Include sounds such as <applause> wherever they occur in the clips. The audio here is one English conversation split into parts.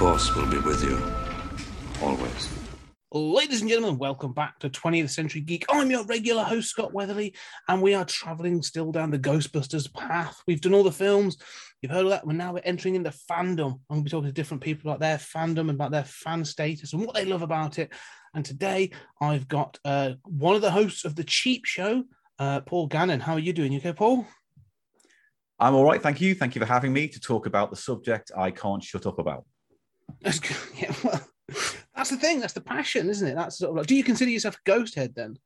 The Force will be with you. Always. Ladies and gentlemen, welcome back to 20th Century Geek. I'm your regular host, Scott Weatherly, and we are traveling still down the Ghostbusters path. We've done all the films. You've heard of that. We're now we're entering into fandom. I'm going to be talking to different people about their fandom and about their fan status and what they love about it. And today I've got uh, one of the hosts of The Cheap Show, uh, Paul Gannon. How are you doing? You okay, Paul? I'm all right, thank you. Thank you for having me to talk about the subject I can't shut up about. That's good. <laughs> Yeah, well, that's the thing. That's the passion, isn't it? That's sort of like. Do you consider yourself a ghost head then?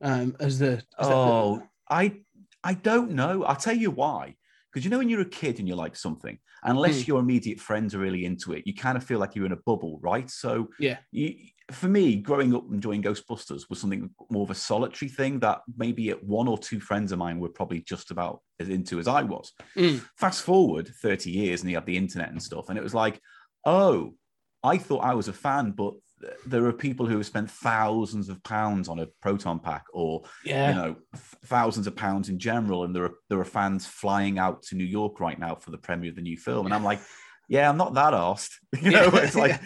Um, as the as oh, the, I I don't know. I'll tell you why. Because you know when you're a kid and you like something, unless Hmm. your immediate friends are really into it, you kind of feel like you're in a bubble, right? So yeah, you, for me, growing up enjoying Ghostbusters was something more of a solitary thing that maybe one or two friends of mine were probably just about as into as I was. Mm. Fast forward 30 years and you have the internet and stuff, and it was like, oh, I thought I was a fan, but th- there are people who have spent thousands of pounds on a proton pack or Yeah. you know th- thousands of pounds in general and there are there are fans flying out to New York right now for the premiere of the new film and I'm like <laughs> yeah I'm not that arsed <laughs> you know <laughs> Yeah, it's like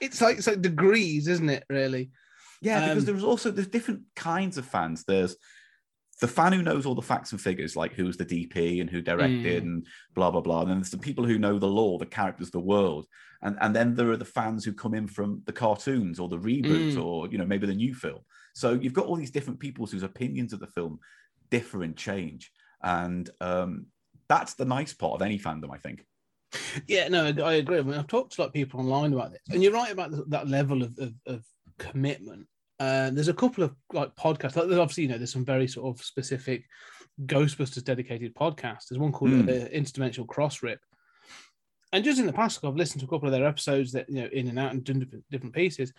it's like it's like degrees, isn't it? Really? Yeah, because Um, there's also there's different kinds of fans. There's the fan who knows all the facts and figures, like who's the DP and who directed Mm. and blah blah blah. And then there's the people who know the lore, the characters, the world. And and then there are the fans who come in from the cartoons or the reboot Mm. or you know maybe the new film. So you've got all these different people whose opinions of the film differ and change. And um, that's the nice part of any fandom, I think. Yeah, no, I I agree. I mean, I've talked to like people online about this, and you're right about that level of, of, of commitment. Uh, there's a couple of like podcasts. Like, there's obviously, you know, there's some very sort of specific Ghostbusters dedicated podcasts. There's one called Mm. uh, Interdimensional Cross Rip, and just in the past, I've listened to a couple of their episodes that you know in and out and done different, different pieces.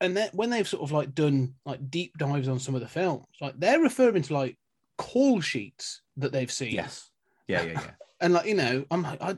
And then when they've sort of like done like deep dives on some of the films, like they're referring to like call sheets that they've seen. Yes. Yeah, yeah, yeah. And like you know, I'm like, I,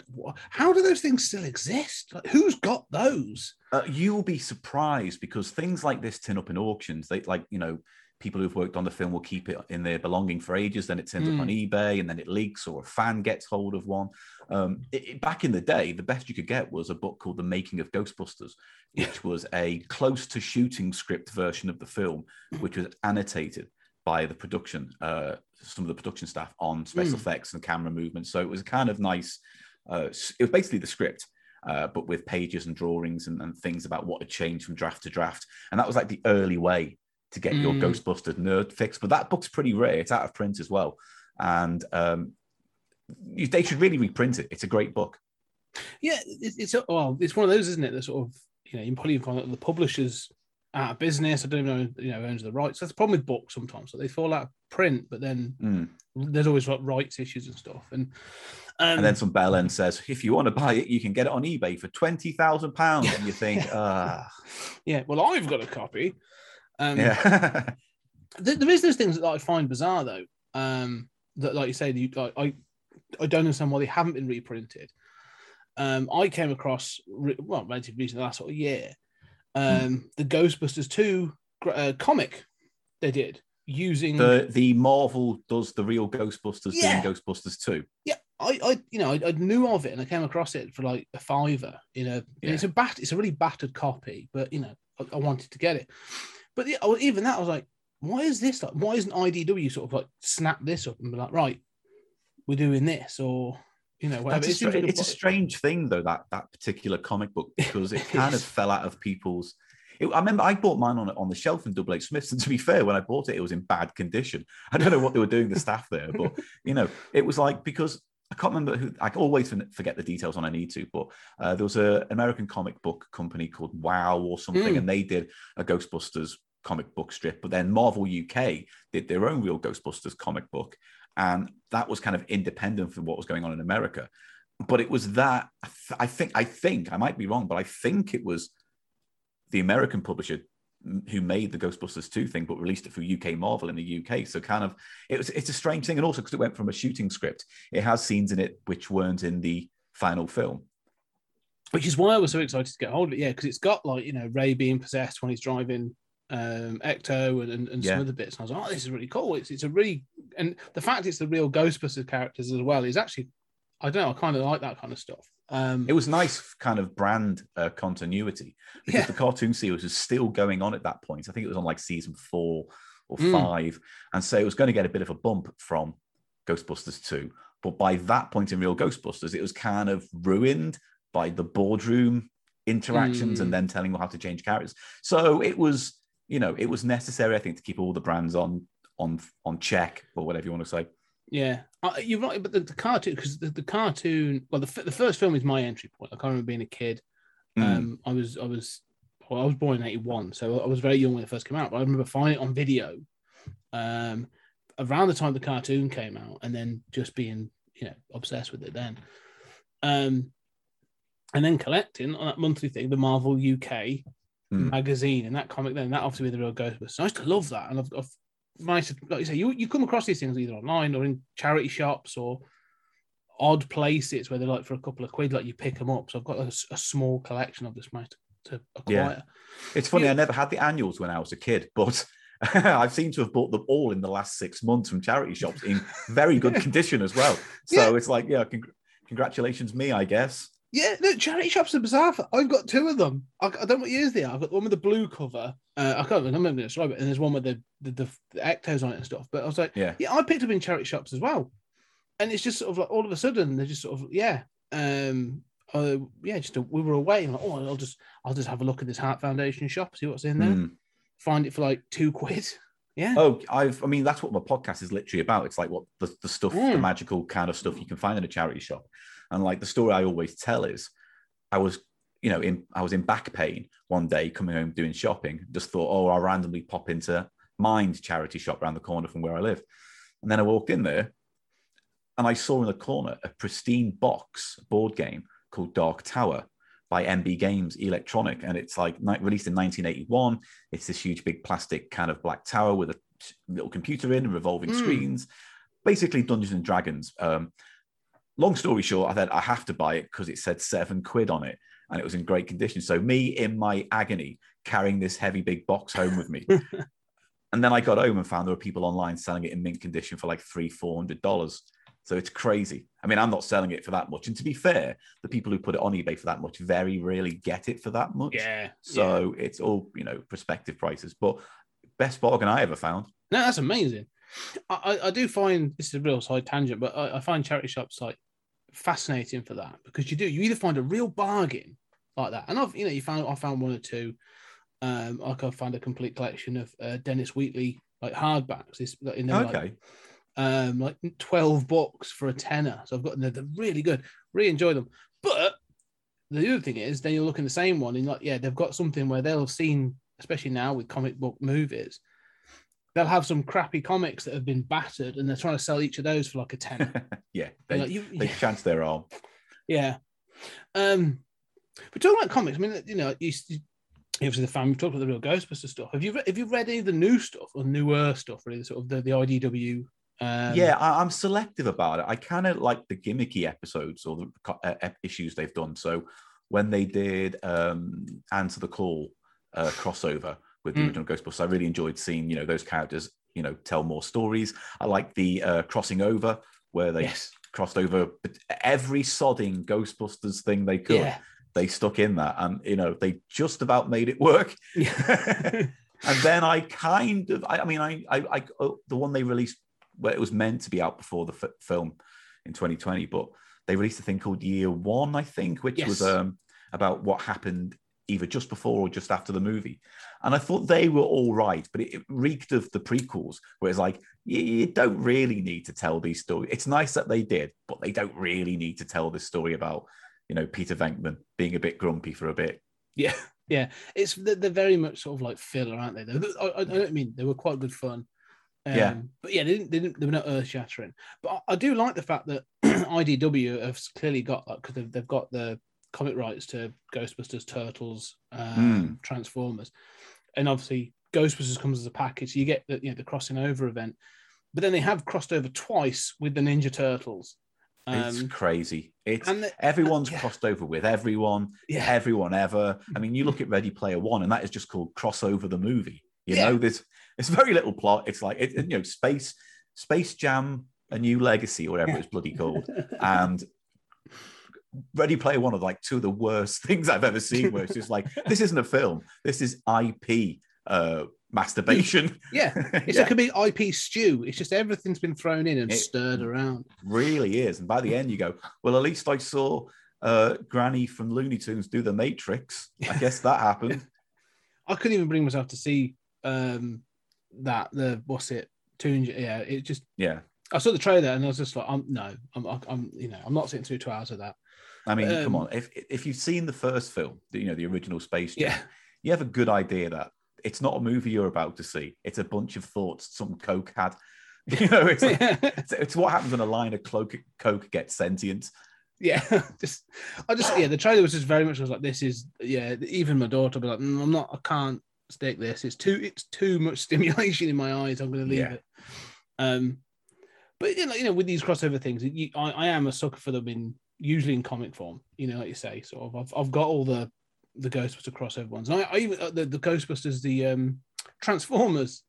how do those things still exist? Like, who's got those? Uh, you will be surprised because things like this turn up in auctions. They like you know people who've worked on the film will keep it in their belonging for ages. Then it turns up on eBay, and then it leaks, or a fan gets hold of one. Um, it- it- back in the day, the best you could get was a book called The Making of Ghostbusters, which was a close to shooting script version of the film, which was annotated by the production, uh, some of the production staff on special Mm. effects and camera movements. So it was a kind of nice. Uh, it was basically the script, uh, but with pages and drawings and, and things about what had changed from draft to draft. And that was like the early way to get your Mm. Ghostbusters nerd fix. But that book's pretty rare. It's out of print as well. And um, you, they should really reprint it. It's a great book. Yeah, it's, it's well, it's one of those, isn't it? The sort of you know, you probably find that the publishers out of business. I don't even know, you know, who owns the rights. That's the problem with books sometimes. So they fall out of print, but then Mm. there's always like rights issues and stuff. And um, and then some bell end says, if you want to buy it, you can get it on eBay for twenty thousand pounds. And you think, <laughs> ah, yeah, well, I've got a copy. Um, yeah, <laughs> there, there is those things that I find bizarre though. Um, that like you say, you, like, I I don't understand why they haven't been reprinted. Um, I came across well, relatively recently, the last sort of year, um, the Ghostbusters two uh, comic they did using the the Marvel does the real Ghostbusters Yeah. doing Ghostbusters 2. yeah. I, I you know I, I knew of it and I came across it for like a fiver You know, Yeah. it's a bat it's a really battered copy but you know I, I wanted to get it but yeah, I was- even that I was like why is this like why isn't IDW sort of like snap this up and be like right we're doing this or you know whatever That's a It seems stra- it's a strange thing though that that particular comic book <laughs> because it kind of fell out of people's. It, I remember I bought mine on on the shelf in WH Smiths, and to be fair, when I bought it, it was in bad condition. I don't know what they were doing, the staff there, but <laughs> you know, it was like because I can't remember who. I always forget- the details when I need to, but uh, there was a American comic book company called Now or something, Mm. and they did a Ghostbusters comic book strip. But then Marvel UK did their own real Ghostbusters comic book, and that was kind of independent from what was going on in America. but it was that I, think I think I might be wrong, but I think it was the American publisher who made the Ghostbusters 2 thing, but released it for UK Marvel in the UK. So kind of it was it's a strange thing, and also because it went from a shooting script, it has scenes in it which weren't in the final film. which is why I was so excited to get hold of it. Yeah, because it's got like you know Ray being possessed when he's driving um Ecto and, and, and some Yeah. other bits. And I was like, oh, this is really cool. It's it's a really and the fact it's the real Ghostbusters characters as well is actually I don't know. I kind of like that kind of stuff. Um, It was nice kind of brand uh, continuity because Yeah. the cartoon series was still going on at that point. I think it was on like season four or Mm. five. And so it was going to get a bit of a bump from Ghostbusters 2. But by that point in Real Ghostbusters, it was kind of ruined by the boardroom interactions Mm. and then telling them how to change characters. So it was, you know, it was necessary, I think, to keep all the brands on on on check or whatever you want to say. Yeah, uh, you're right. But the, the cartoon, because the, the cartoon, well, the, the first film is my entry point. I can't remember being a kid. Mm. Um, I was, I was, well, I was born in '81, so I was very young when it first came out. But I remember finding it on video, um, around the time the cartoon came out, and then just being, you know, obsessed with it then. Um, and then collecting on that monthly thing, the Marvel UK Mm. magazine, and that comic. Then that obviously the real Ghostbusters. I used to love that, and I've, I've managed to, like you say, you you come across these things either online or in charity shops or odd places where they're like for a couple of quid, like you pick them up. So I've got a small collection of this, mate, to acquire. It's funny, Yeah. I never had the annuals when I was a kid, but <laughs> I've seemed to have bought them all in the last six months from charity shops in very good <laughs> condition as well. So it's like, yeah, congr- congratulations, me, I guess. Yeah, look, charity shops are bizarre. I've got two of them. I, I don't know what years they are. I've got the one with the blue cover. Uh, I can't remember to describe it. And there's one with the the, the the ectos on it and stuff. But I was like, Yeah. yeah, I picked up in charity shops as well. And it's just sort of like all of a sudden they're just sort of yeah, um, uh, yeah, just a, we were away. And like, oh, I'll just I'll just have a look at this Heart Foundation shop, see what's in there. Hmm. Find it for like two quid. <laughs> Yeah. Oh, I've, I mean, that's what my podcast is literally about. It's like what the, the stuff, the Mm. magical kind of stuff you can find in a charity shop. And like the story I always tell is I was, you know, in, I was in back pain one day coming home doing shopping, just thought, oh, I'll randomly pop into Mind charity shop around the corner from where I live. And then I walked in there and I saw in the corner a pristine box board game called Dark Tower by MB Games Electronic. And it's like released in 1981. It's this huge, big plastic kind of black tower with a little computer in and revolving Mm. screens. Basically, Dungeons and Dragons. Um, long story short, I said I have to buy it because it said seven quid on it and it was in great condition. So, me in my agony carrying this heavy, big box home with me. <laughs> and then I got home and found there were people online selling it in mint condition for like three, four hundred dollars. So it's crazy. I mean, I'm not selling it for that much. And to be fair, the people who put it on eBay for that much very rarely get it for that much. Yeah. So it's all, you know, prospective prices. But best bargain I ever found. No, that's amazing. I, I, I do find this is a real side tangent, but I, I find charity shops like fascinating for that because you do you either find a real bargain like that, and I've you know you found I found one or two. Um, like I found a complete collection of uh, Dennis Wheatley like hardbacks. This in there, like, Okay. um, like twelve bucks for a tenner. So I've got they're, they're really good. Really enjoy them. But the other thing is, then you're looking the same one and like, yeah, they've got something where they'll have seen, especially now with comic book movies, they'll have some crappy comics that have been battered, and they're trying to sell each of those for like a tenner. <laughs> yeah. You're They, like, you- they chance their arm. yeah. Um, but talking about comics, I mean, you know, you, you obviously the fan. We've talked about the real Ghostbuster stuff. Have you re- have you read any of the new stuff or newer stuff, really, sort of the, the IDW? Um, yeah, I, I'm selective about it. I kind of like the gimmicky episodes or the uh, issues they've done. So when they did um, Answer the Call uh, crossover with the Mm. original Ghostbusters, I really enjoyed seeing you know those characters you know tell more stories. I like the uh, crossing over where they Yes. crossed over every sodding Ghostbusters thing they could. Yeah. They stuck in that, and you know they just about made it work. <laughs> Yeah. and then I kind of, I, I mean, I, I, I, oh, the one they released where it was meant to be out before the f- film in 2020, but they released a thing called Year One, I think, which was um, about what happened either just before or just after the movie. And I thought they were all right, but it, it reeked of the prequels, where it's like, you, you don't really need to tell these stories. It's nice that they did, but they don't really need to tell this story about, you know, Peter Venkman being a bit grumpy for a bit. Yeah, <laughs> yeah. It's they're, very much sort of like filler, aren't they? I, I, I don't mean they were quite good fun. Um, Yeah. But yeah, they didn't, they didn't they were not earth shattering. But I, I do like the fact that <clears throat> IDW have clearly got because they've, they've got the comic rights to Ghostbusters, Turtles, um, Transformers, and obviously Ghostbusters comes as a package. So you get the you know the crossing over event, but then they have crossed over twice with the Ninja Turtles. It's Um, crazy. It's the- everyone's <laughs> yeah. crossed over with everyone, Yeah. everyone ever. I mean, you look <laughs> at Ready Player One, and that is just called crossover the movie. You Yeah. know, there's it's very little plot. It's like it, you know, space Space Jam, a new legacy, or whatever it's bloody called, <laughs> and Ready Player One are like two of the worst <laughs> things I've ever seen. Where it's just like this isn't a film. This is IP uh, masturbation. <laughs> yeah, <laughs> it's Yeah. like a big IP stew. It's just everything's been thrown in and It- stirred around. really is. And by the end, you go, well, at least I saw uh, Granny from Looney Tunes do the Matrix. I guess that happened. I couldn't even bring myself to see um that the what's it Toon. Yeah, it just Yeah. I saw the trailer and I was just like, I'm no, I'm, I'm you know, I'm not sitting through two hours of that. I mean, come Um, on. If if you've seen the first film, you know, the original Space Jam, Yeah, you have a good idea that it's not a movie you're about to see. It's a bunch of thoughts some Coke had. <laughs> You know, it's, like, <laughs> it's, it's what happens when a line of Coke, Coke gets sentient. yeah. <laughs> just I just yeah, the trailer was just very much I was like, this is yeah. Even my daughter be like, "Mm, I'm not, I can't stick this. It's too, it's too much stimulation in my eyes. I'm going to leave Yeah. it. Um, but you know, you know, with these crossover things, you, I, I am a sucker for them in usually in comic form. You know, like you say, sort of. I've, I've got all the the Ghostbuster crossover ones. And I, I even uh, the, the Ghostbusters, the um Transformers.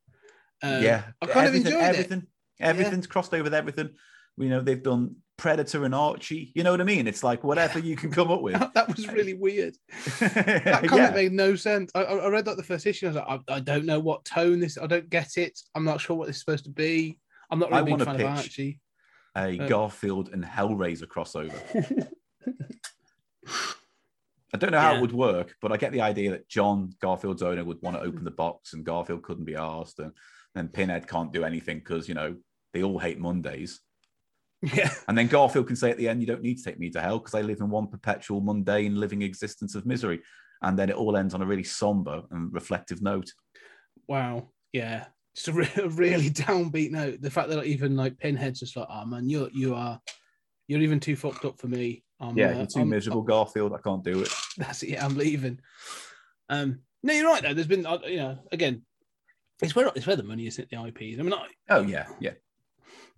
Uh, yeah, I kind of Everything- it. everything. Everything's crossed over with everything. You know, they've done Predator and Archie. You know what I mean? It's like whatever you can come up with. <laughs> that was really weird. <laughs> That kind yeah. made no sense. I, I I read like the first issue. I was like, I, I don't know what tone this. I don't get it. I'm not sure what this is supposed to be. I'm not really a big fan of. Archie. A <laughs> Garfield and Hellraiser crossover. <laughs> I don't know how Yeah. it would work, but I get the idea that John Garfield's owner would want to hmm. open the box and Garfield couldn't be asked, and then Pinhead can't do anything because you know they all hate Mondays. <laughs> Yeah, And then Garfield can say at the end, "You don't need to take me to hell because I live in one perpetual mundane living existence of misery." And then it all ends on a really somber and reflective note. wow. Yeah, just a, re- a really <laughs> downbeat note. The fact that even like Pinhead's just like, oh man, you're you are you're even too fucked up for me. I'm, Yeah, uh, you're too I'm- miserable, Garfield. I can't do it. <laughs> That's it. Yeah, I'm leaving. Um, no, you're right though. There's been, uh, you know, again, it's where it's where the money is at the IPs. I mean, I, Oh yeah, yeah.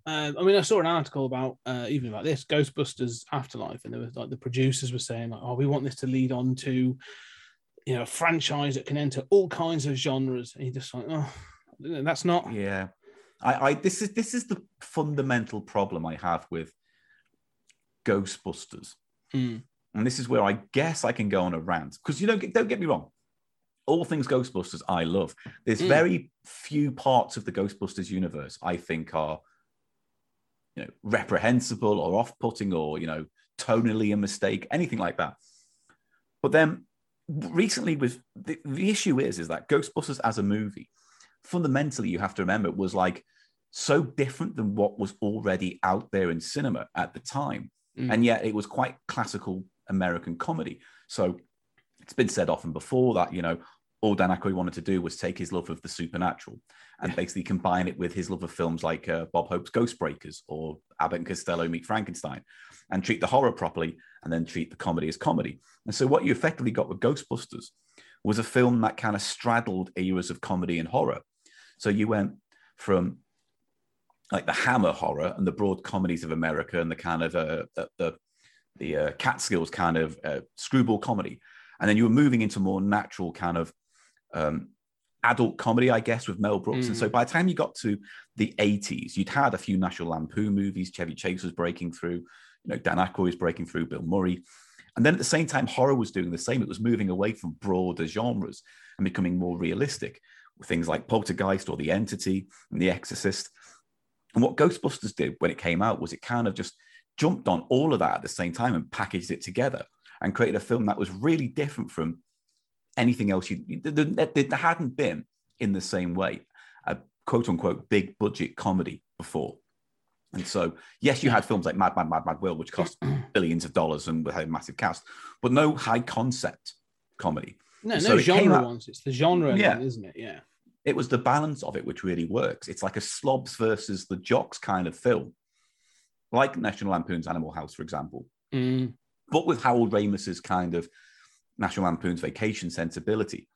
Um, I mean, I saw an article about uh, even about this Ghostbusters Afterlife, and there was like the producers were saying, like, "Oh, we want this to lead on to, you know, a franchise that can enter all kinds of genres." And you just like, oh, that's not. Yeah, I, I this is this is the fundamental problem I have with Ghostbusters, Mm. and this is where I guess I can go on a rant because you know, don't get me wrong, all things Ghostbusters I love. There's Mm. very few parts of the Ghostbusters universe I think are, you know, reprehensible or off-putting or you know, tonally a mistake, anything like that. But then recently, with the, the issue is is that Ghostbusters as a movie fundamentally you have to remember was like so different than what was already out there in cinema at the time. Mm. and yet it was quite classical american comedy. So it's been said often before that you know all dan Aykroyd wanted to do was take his love of the supernatural and basically combine it with his love of films like uh, bob hope's ghostbreakers or abbott and costello meet frankenstein and treat the horror properly and then treat the comedy as comedy. And so what you effectively got with ghostbusters was a film that kind of straddled eras of comedy and horror so you went from like the Hammer horror and the broad comedies of America and the kind of uh, the the, the uh, Catskills kind of uh, screwball comedy, and then you were moving into more natural kind of um, adult comedy, I guess, with Mel Brooks. And so by the time you got to the 80s, you'd had a few National Lampoon movies. Chevy Chase was breaking through, you know, Dan Aykroyd was breaking through, Bill Murray. And then at the same time, horror was doing the same. It was moving away from broader genres and becoming more realistic things like Poltergeist or The Entity and The Exorcist. And what Ghostbusters did when it came out was it kind of just jumped on all of that at the same time and packaged it together and created a film that was really different from anything else you there, hadn't been in the same way a quote unquote big budget comedy before. And so, yes, you had films like Mad Mad Mad Mad World, which cost <clears throat> billions of dollars and had a massive cast, but no high concept comedy. No, no So came genre out- ones. It's the genre, Yeah. element, isn't it? Yeah. It was the balance of it which really works. It's like a slobs versus the jocks kind of film. like National Lampoon's Animal House, for example, Mm. but with Harold Ramis's kind of National Lampoon's Vacation sensibility.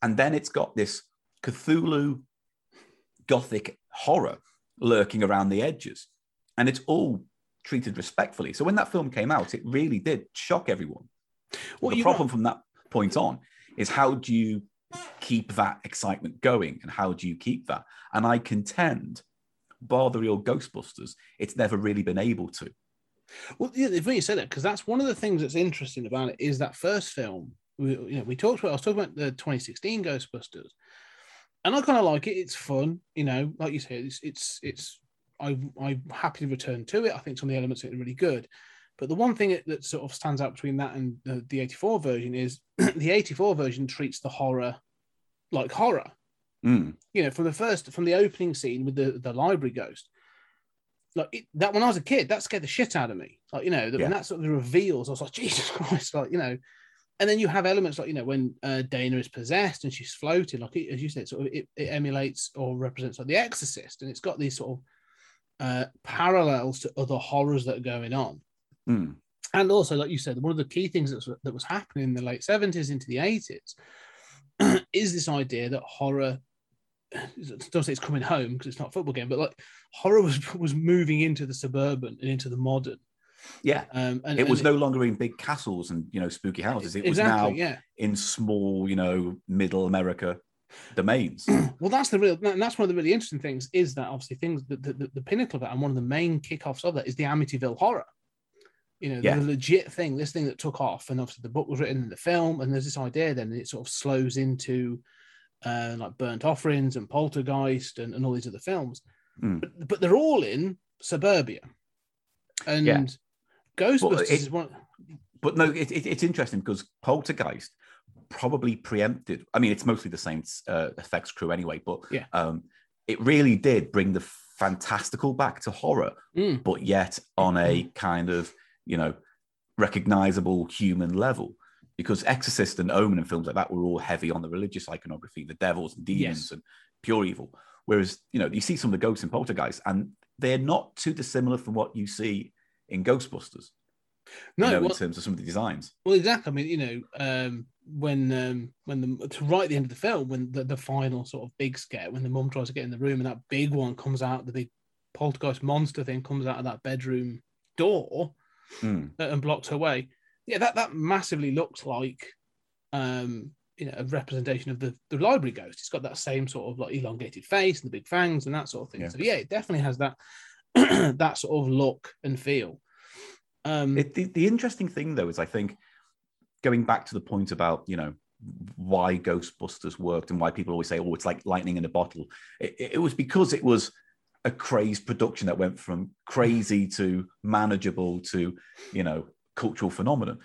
And then it's got this Cthulhu gothic horror lurking around the edges. And it's all treated respectfully. So when that film came out, it really did shock everyone. Well, the problem right. from that point on is how do you keep that excitement going and how do you keep that? And I contend, bar the real Ghostbusters, it's never really been able to. Well, if you say that, because that's one of the things that's interesting about it is that first film. We, you know, we talked about. I was talking about the 2016 Ghostbusters, and I kind of like it. It's fun, you know. Like you said, it's it's it's. I I'm happy to return to it. I think some of the elements are really good, but the one thing that, that sort of stands out between that and the, the 84 version is <clears throat> the 84 version treats the horror like horror. Mm. You know, from the first from the opening scene with the the library ghost like it, that when I was a kid, that scared the shit out of me. Like you know, the, Yeah. when that sort of reveals, I was like, <laughs> Jesus Christ, like you know. And then you have elements like you know when uh, Dana is possessed and she's floating, like it, as you said, sort of it, it emulates or represents like The Exorcist, and it's got these sort of uh, parallels to other horrors that are going on. Mm. And also, like you said, one of the key things that was, that was happening in the late seventies into the eighties <clears throat> is this idea that horror. Don't say it's coming home because it's not a football game, but like horror was was moving into the suburban and into the modern. Yeah. Um, and it was and no longer in big castles and you know spooky houses. It was now yeah. in small, you know, middle America domains. <clears throat> Well, that's the real, and that's one of the really interesting things is that obviously things the, the, the pinnacle of that and one of the main kickoffs of that is the Amityville horror. You know, Yeah. the legit thing, this thing that took off, and obviously the book was written in the film, and there's this idea then and it sort of slows into uh, like Burnt Offerings and Poltergeist and, and all these other films, Mm. but, but they're all in suburbia. And Yeah. Ghostbusters Well, it- is one. But no, it, it, it's interesting because Poltergeist probably preempted. I mean, it's mostly the same uh, effects crew anyway, but Yeah. um, it really did bring the fantastical back to horror, Mm. but yet on a kind of you know recognizable human level. Because Exorcist and Omen and films like that were all heavy on the religious iconography, the devils and demons Yes. and pure evil. Whereas you know you see some of the ghosts in Poltergeist, and they're not too dissimilar from what you see in Ghostbusters. No, you know, well- in terms of some of the designs. Well, exactly. I mean, you know, um, when um, when the to right at the end of the film, when the, the final sort of big scare, when the mum tries to get in the room and that big one comes out, the big poltergeist monster thing comes out of that bedroom door Mm. and blocked her way. Yeah, that that massively looks like um, you know a representation of the the library ghost. It's got that same sort of like elongated face and the big fangs and that sort of thing. Yeah. So yeah, it definitely has that <clears throat> that sort of look and feel. Um, It, the, the interesting thing, though, is I think going back to the point about you know why Ghostbusters worked and why people always say, "Oh, it's like lightning in a bottle." It, it was because it was a crazed production that went from crazy to manageable to you know cultural phenomenon,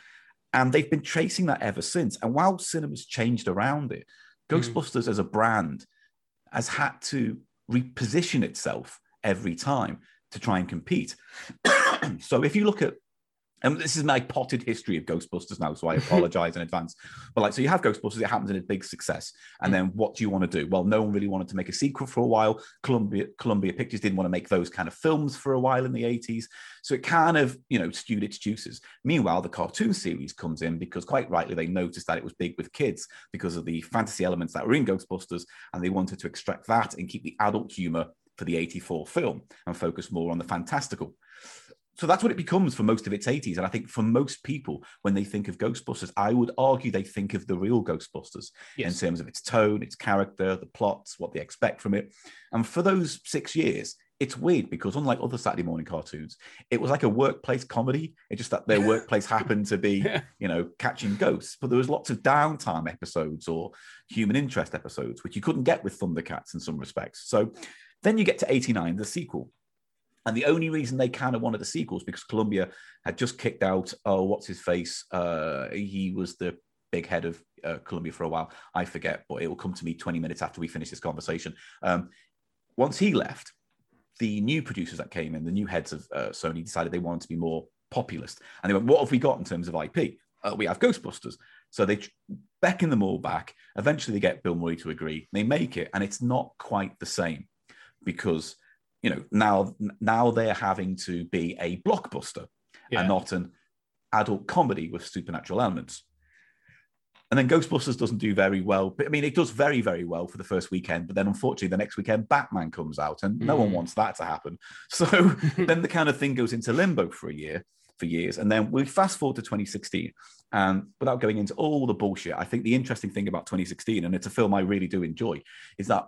and they've been chasing that ever since. And while cinema's changed around it, hmm. Ghostbusters as a brand has had to reposition itself every time to try and compete. <coughs> so if you look at and this is my potted history of Ghostbusters now, so I <laughs> apologize in advance. But like, so you have Ghostbusters, it happens in a big success, and then what do you want to do? Well, no one really wanted to make a sequel for a while. Columbia Columbia Pictures didn't want to make those kind of films for a while in the eighties, so it kind of you know stewed its juices. Meanwhile, the cartoon series comes in because quite rightly they noticed that it was big with kids because of the fantasy elements that were in Ghostbusters, and they wanted to extract that and keep the adult humor for the 84 film and focus more on the fantastical so that's what it becomes for most of its 80s. And I think for most people, when they think of Ghostbusters, I would argue they think of the real Ghostbusters Yes. in terms of its tone, its character, the plots, what they expect from it. And for those six years, it's weird because unlike other Saturday morning cartoons, it was like a workplace comedy. It's just that their <laughs> workplace happened to be, you know, catching ghosts. But there was lots of downtime episodes or human interest episodes, which you couldn't get with Thundercats in some respects. So then you get to 89, the sequel. And the only reason they kind of wanted a sequel because Columbia had just kicked out, oh, what's his face? Uh, he was the big head of uh, Columbia for a while. I forget, but it will come to me 20 minutes after we finish this conversation. Um, once he left, the new producers that came in, the new heads of uh, Sony decided they wanted to be more populist. And they went, what have we got in terms of IP? Uh, we have Ghostbusters. So they beckon them all back. Eventually, they get Bill Murray to agree. They make it, and it's not quite the same because you know, now now they're having to be a blockbuster Yeah. and not an adult comedy with supernatural elements. And then Ghostbusters doesn't do very well. But I mean, it does very, very well for the first weekend. But then unfortunately, the next weekend, Batman comes out, and no one Mm. wants that to happen. <laughs> So <laughs> then the kind of thing goes into limbo for a year, for years. And then we fast forward to 2016. And without going into all the bullshit, I think the interesting thing about 2016, and it's a film I really do enjoy, is that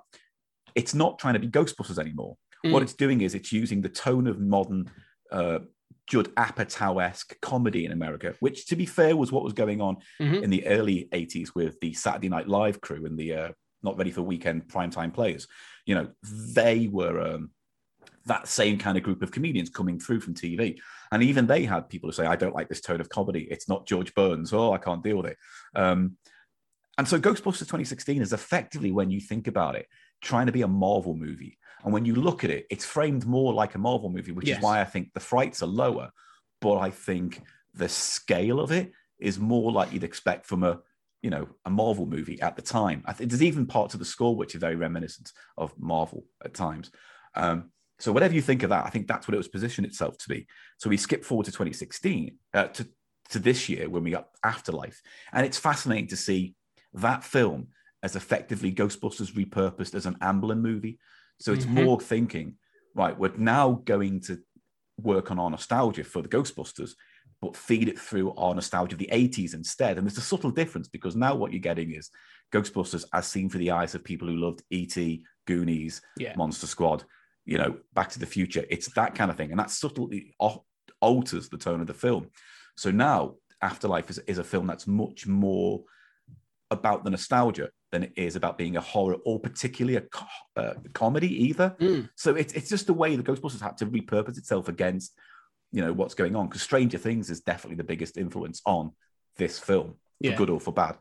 it's not trying to be Ghostbusters anymore. What Mm. it's doing is it's using the tone of modern uh, Judd Apatow esque comedy in America, which, to be fair, was what was going on Mhm. in the early 80s with the Saturday Night Live crew and the uh, Not Ready for Weekend primetime players. You know, they were um, that same kind of group of comedians coming through from TV. And even they had people who say, I don't like this tone of comedy. It's not George Burns. Oh, I can't deal with it. Um, and so Ghostbusters 2016 is effectively, when you think about it, trying to be a Marvel movie. And when you look at it, it's framed more like a Marvel movie, which Yes. is why I think the frights are lower. But I think the scale of it is more like you'd expect from a, you know, a Marvel movie at the time. I think there's even parts of the score which are very reminiscent of Marvel at times. Um, so whatever you think of that, I think that's what it was positioned itself to be. So we skip forward to 2016 uh, to to this year when we got Afterlife, and it's fascinating to see that film as effectively Ghostbusters repurposed as an Amblin movie. So it's Mhm. more thinking, right? We're now going to work on our nostalgia for the Ghostbusters, but feed it through our nostalgia of the 80s instead. And there's a subtle difference because now what you're getting is Ghostbusters as seen through the eyes of people who loved E.T., Goonies, Yeah. Monster Squad, you know, Back to the Future. It's that kind of thing. And that subtly alters the tone of the film. So now Afterlife is, is a film that's much more about the nostalgia than it is about being a horror or particularly a co- uh, comedy either. Mm. So it's it's just the way the Ghostbusters had to repurpose itself against, you know, what's going on. Because Stranger Things is definitely the biggest influence on this film, for Yeah. good or for bad.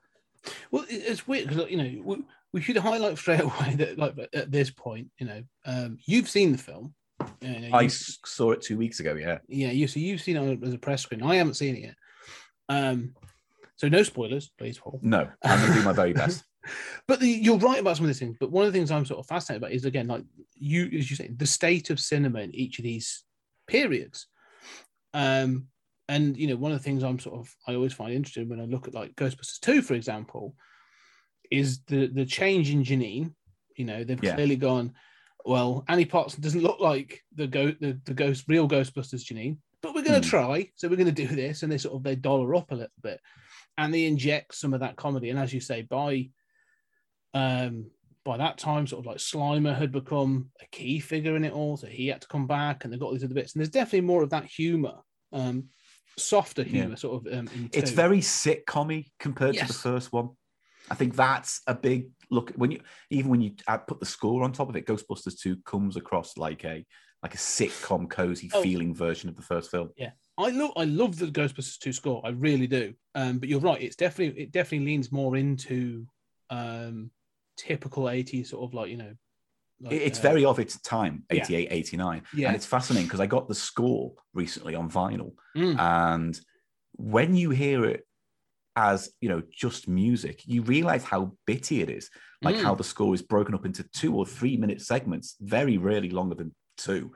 Well, it's weird because you know we, we should highlight straight <laughs> away that like at this point, you know, um, you've seen the film. You know, I saw it two weeks ago. Yeah, yeah, you so you've seen it as a press screen. I haven't seen it yet. Um, so no spoilers, please, Paul. no, I'm gonna do my very best. <laughs> But the, you're right about some of these things. But one of the things I'm sort of fascinated about is again, like you, as you say, the state of cinema in each of these periods. Um, and you know, one of the things I'm sort of I always find interesting when I look at like Ghostbusters 2, for example, is the the change in Janine. You know, they've Yeah. clearly gone, well, Annie Potts doesn't look like the go the, the ghost real Ghostbusters Janine, but we're gonna Hmm. try. So we're gonna do this, and they sort of they dollar up a little bit. And they inject some of that comedy. And as you say, by um by that time, sort of like Slimer had become a key figure in it all, so he had to come back, and they got these other bits. And there's definitely more of that humor, um, softer humor, Yeah. sort of. Um, It's very sitcom compared to the first one. I think that's a big look when you even when you put the score on top of it. Ghostbusters Two comes across like a like a sitcom cozy Oh. feeling version of the first film. I love I love the Ghostbusters 2 score. I really do. Um, but you're right, it's definitely it definitely leans more into um typical 80s sort of like, you know. like, it's uh, very of its time, yeah. 88, 89. Yeah. And it's fascinating because I got the score recently on vinyl. Mm. And when you hear it as, you know, just music, you realize how bitty it is. Like Mm. how the score is broken up into two or three minute segments, very rarely longer than two.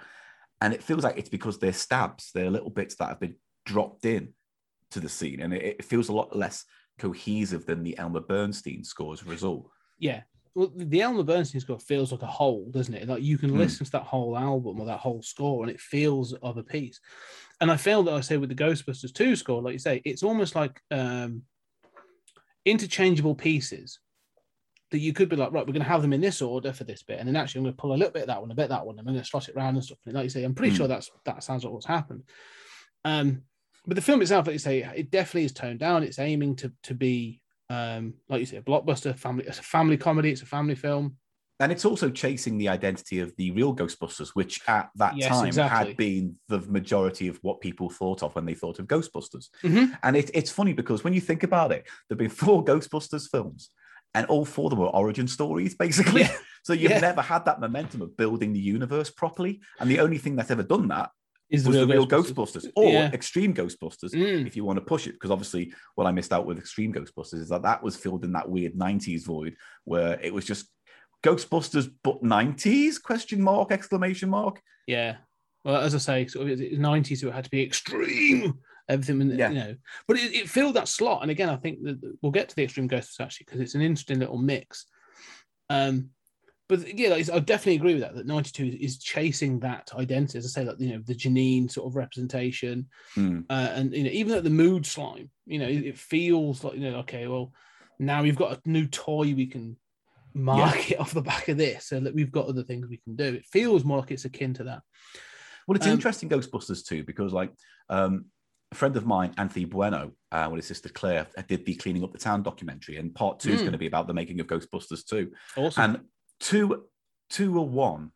And it feels like it's because they're stabs, they're little bits that have been dropped in to the scene. And it, it feels a lot less cohesive than the Elmer Bernstein score as a result. yeah. Well, the Elmer Bernstein score feels like a whole, doesn't it? Like you can Hmm. listen to that whole album or that whole score, and it feels of a piece. And I feel that I say with the Ghostbusters 2 score, like you say, it's almost like um, interchangeable pieces that you could be like, right, we're going to have them in this order for this bit, and then actually I'm going to pull a little bit of that one, a bit of that one, and I'm going to slot it around and stuff. And like you say, I'm pretty Hmm. sure that's that sounds like what's happened. Um, but the film itself, like you say, it definitely is toned down. It's aiming to to be, um, like you say, a blockbuster family. It's a family comedy. It's a family film. And it's also chasing the identity of the real Ghostbusters, which at that Yes, time exactly. had been the majority of what people thought of when they thought of Ghostbusters. Mhm. And it, it's funny because when you think about it, there've been four <laughs> Ghostbusters films, and all four of them were origin stories, basically. Yeah. <laughs> So you've Yeah. never had that momentum of building the universe properly. And the only thing that's ever done that Is was the real Ghostbusters, or Yeah. Extreme Ghostbusters, Mm. if you want to push it. Because obviously, what I missed out with Extreme Ghostbusters is that that was filled in that weird 90s void where it was just Ghostbusters, but 90s? Question mark, exclamation mark. Yeah. Well, as I say, sort of 90s, so it had to be extreme. Everything, Yeah. you know, but it, it filled that slot. And again, I think that we'll get to the extreme ghosts actually because it's an interesting little mix. Um, but yeah, like, I definitely agree with that. That 92 is chasing that identity, as I say, like you know, the Janine sort of representation, Hmm. uh, and you know, even at the mood slime, you know, it, it feels like you know, okay, well, now we've got a new toy we can market <laughs> off the back of this, so that we've got other things we can do. It feels more like it's akin to that. Well, it's Um, interesting Ghostbusters 2 because like um, a friend of mine, Anthony Bueno, uh, with his sister Claire, did the Cleaning Up the Town documentary, and part two is Mm. going to be about the making of Ghostbusters 2. Awesome. And two, two or one,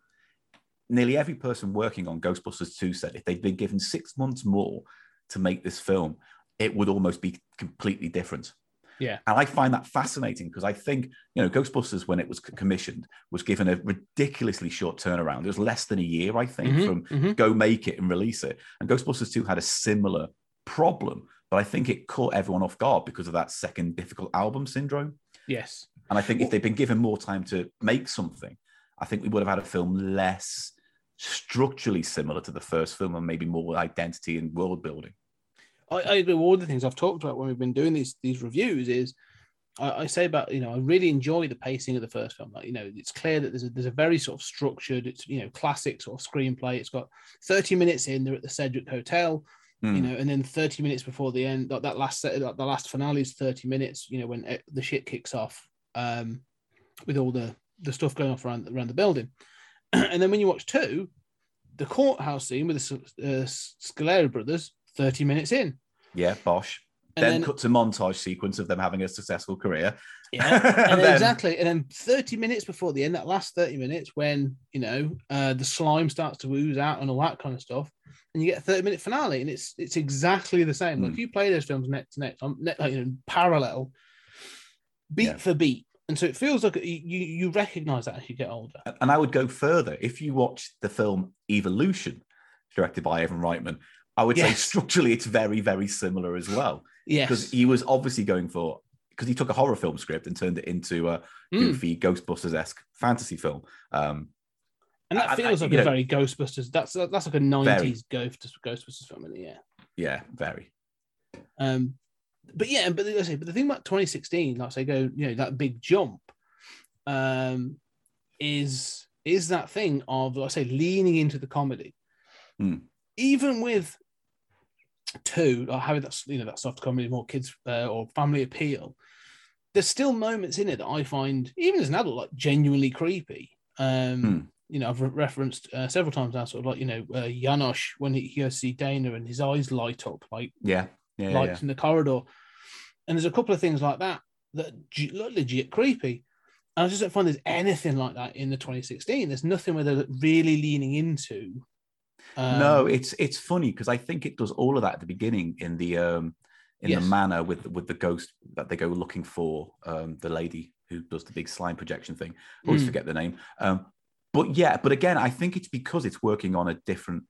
nearly every person working on Ghostbusters two said if they'd been given six months more to make this film, it would almost be completely different. Yeah. And I find that fascinating because I think, you know, Ghostbusters, when it was commissioned, was given a ridiculously short turnaround. It was less than a year, I think, Mhm, from mhm. go make it and release it. And Ghostbusters 2 had a similar problem, but I think it caught everyone off guard because of that second difficult album syndrome. yes. And I think if they'd been given more time to make something, I think we would have had a film less structurally similar to the first film and maybe more identity and world building. I, I agree with all the things I've talked about when we've been doing these these reviews. Is I, I say about you know I really enjoy the pacing of the first film. Like you know it's clear that there's a there's a very sort of structured, it's you know classic sort of screenplay. It's got 30 minutes in. They're at the Sedgewick Hotel, you Hmm. know, and then 30 minutes before the end, that, that last set, that, the last finale is 30 minutes. You know when it, the shit kicks off, um, with all the the stuff going off around around the building, <clears throat> and then when you watch two, the courthouse scene with the uh, Scoleri brothers, 30 minutes in. Yeah, Bosch. And then, then- cut to montage sequence of them having a successful career. Yeah, <laughs> And then- exactly. And then 30 minutes before the end, that last 30 minutes, when you know uh, the slime starts to ooze out and all that kind of stuff, and you get a 30 minute finale, and it's it's exactly the same. Like Mm. if you play those films next to next, ne- like, you know, parallel, beat Yeah. for beat, and so it feels like you you you recognize that as you get older. And I would go further. If you watch the film Evolution, directed by Ivan Reitman, I would say structurally it's very, very similar as well. Because he was obviously going for because he took a horror film script and turned it into a Mm. goofy Ghostbusters esque fantasy film. Um, and I- that I- feels like a know- very Ghostbusters. That's that's like a 90s Ghost Ghostbusters film, isn't it? yeah. yeah, very. Um, but yeah, but I say, but the thing about 2016, like I say, go, you know, that big jump, um, is is that thing of like I say leaning into the comedy, Hmm. even with two, or having that you know that soft comedy, more kids uh, or family appeal. There's still moments in it that I find, even as an adult, like genuinely creepy. Um, Hmm. You know, I've re- referenced uh, several times now, sort of like you know, uh, Janosz when he, he goes to see Dana and his eyes light up like Yeah, yeah, yeah. lights in the corridor. And there's a couple of things like that that look legit creepy. And I just don't find there's anything like that in the 2016. There's nothing where they're really leaning into. Um, no, it's it's funny because I think it does all of that at the beginning in the um in Yes. the manner with with the ghost that they go looking for um the lady who does the big slime projection thing. I always Mm. forget the name. Um, but yeah, but again, I think it's because it's working on a different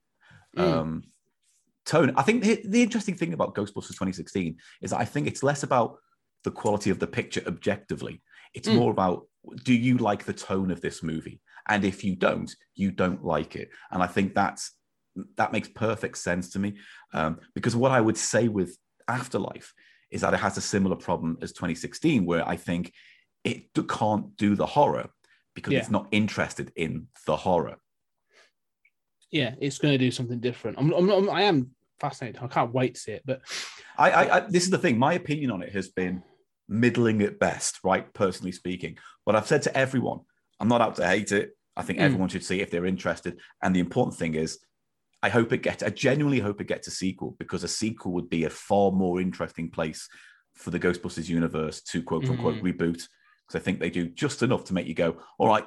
Mm. um tone. I think the, the interesting thing about Ghostbusters 2016 is that I think it's less about the quality of the picture objectively. It's Mm. more about do you like the tone of this movie? And if you don't, you don't like it. And I think that's that makes perfect sense to me. Um, because what I would say with Afterlife is that it has a similar problem as 2016, where I think it can't do the horror because Yeah. it's not interested in the horror. yeah, it's going to do something different. I'm, I'm, I'm, I am fascinated. I can't wait to see it. But I, I, I this is the thing. My opinion on it has been middling at best, right? Personally speaking, but I've said to everyone, I'm not out to hate it. I think Mm. everyone should see it if they're interested. And the important thing is, I hope it gets. I genuinely hope it gets a sequel because a sequel would be a far more interesting place for the Ghostbusters universe to quote unquote Mhm. reboot. Because I think they do just enough to make you go, all right,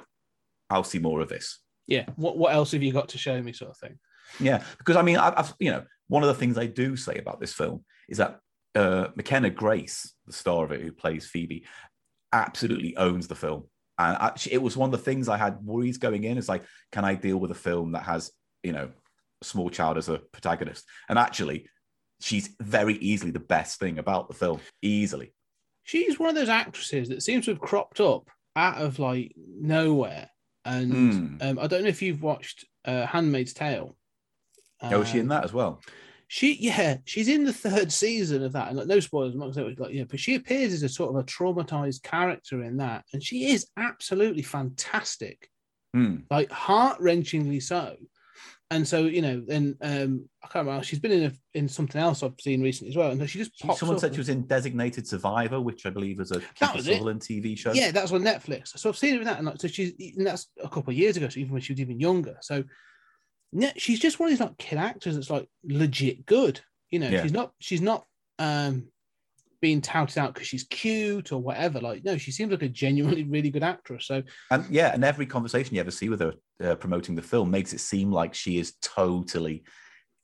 I'll see more of this. yeah, what, what else have you got to show me, sort of thing? Yeah, because I mean, I've, I've you know, one of the things I do say about this film is that uh, McKenna Grace, the star of it, who plays Phoebe, absolutely owns the film. And actually, it was one of the things I had worries going in. Is like, can I deal with a film that has, you know, small child as a protagonist? And actually, she's very easily the best thing about the film. Easily. She's one of those actresses that seems to have cropped up out of like nowhere. And Hmm. um, I don't know if you've watched uh, Handmaid's Tale. oh, is she in Um, that as well? She, yeah, she's in the third season of that, and like, no spoilers. I'm not like, yeah, but she appears as a sort of a traumatized character in that, and she is absolutely fantastic, Hmm. like heart wrenchingly so. And so, you know, then um, I can't remember. She's been in a, in something else I've seen recently as well, and she just She- Someone said she was in Designated Survivor, which I believe is a Kiefer. Sutherland TV show. Yeah, that's on Netflix. So I've seen her in that, and like, so she's and that's a couple of years ago. So even when she was even younger, so yeah, she's just one of these like kid actors that's like legit good. You know, Yeah. she's not she's not um being touted out because she's cute or whatever. Like, no, she seems like a genuinely really good actress. So And yeah, and every conversation you ever see with her uh, promoting the film makes it seem like she is totally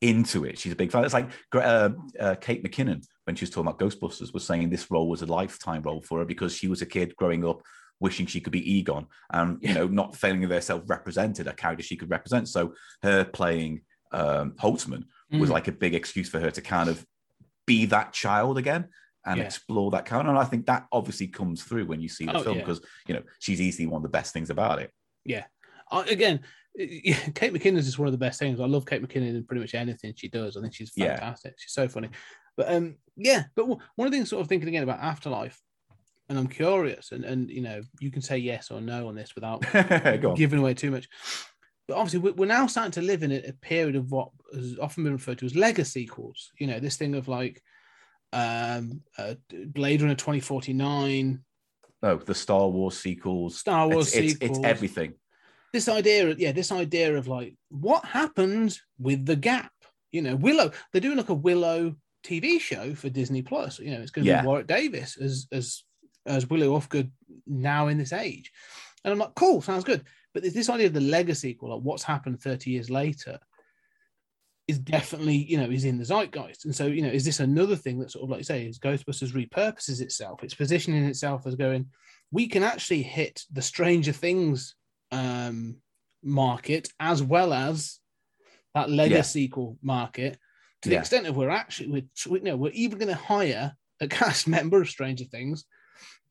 into it. She's a big fan. It's like uh, uh, Kate McKinnon when she was talking about Ghostbusters was saying this role was a lifetime role for her because she was a kid growing up wishing she could be Egon and you know not feeling herself represented a character she could represent. So her playing um, Holtzman was Mm. like a big excuse for her to kind of be that child again and Yeah. explore that character. And I think that obviously comes through when you see the Oh, film yeah. because you know she's easily one of the best things about it. yeah, I, again, <laughs> yeah, Kate McKinnon is just one of the best things. I love Kate McKinnon in pretty much anything she does. I think she's Yeah. fantastic. She's so funny. But um, yeah, but one of the things sort of thinking again about Afterlife, and I'm curious, and and you know, you can say yes or no on this without <laughs> on. giving away too much. But obviously, we- we're now starting to live in a, a period of what has often been referred to as legacy sequels. You know, this thing of like um, uh, Blade Runner 2049, No, the Star Wars sequels. Star Wars it's, it's, sequels. it's everything. This idea, yeah, this idea of like what happened with the gap. You know, Willow. They're doing like a Willow TV show for Disney Plus. You know, it's going to Yeah. be Warwick Davis as as as Willow Ufgood now in this age, and I'm like, cool, sounds good. But there's this idea of the legacy sequel, like what's happened 30 years later, is definitely you know is in the zeitgeist. And so you know, is this another thing that sort of like you say is Ghostbusters repurposes itself? It's positioning itself as going, we can actually hit the Stranger Things um, market as well as that legacy Yeah. sequel market to the Yeah. extent of we're actually we're, you know we're even going to hire a <laughs> cast member of Stranger Things.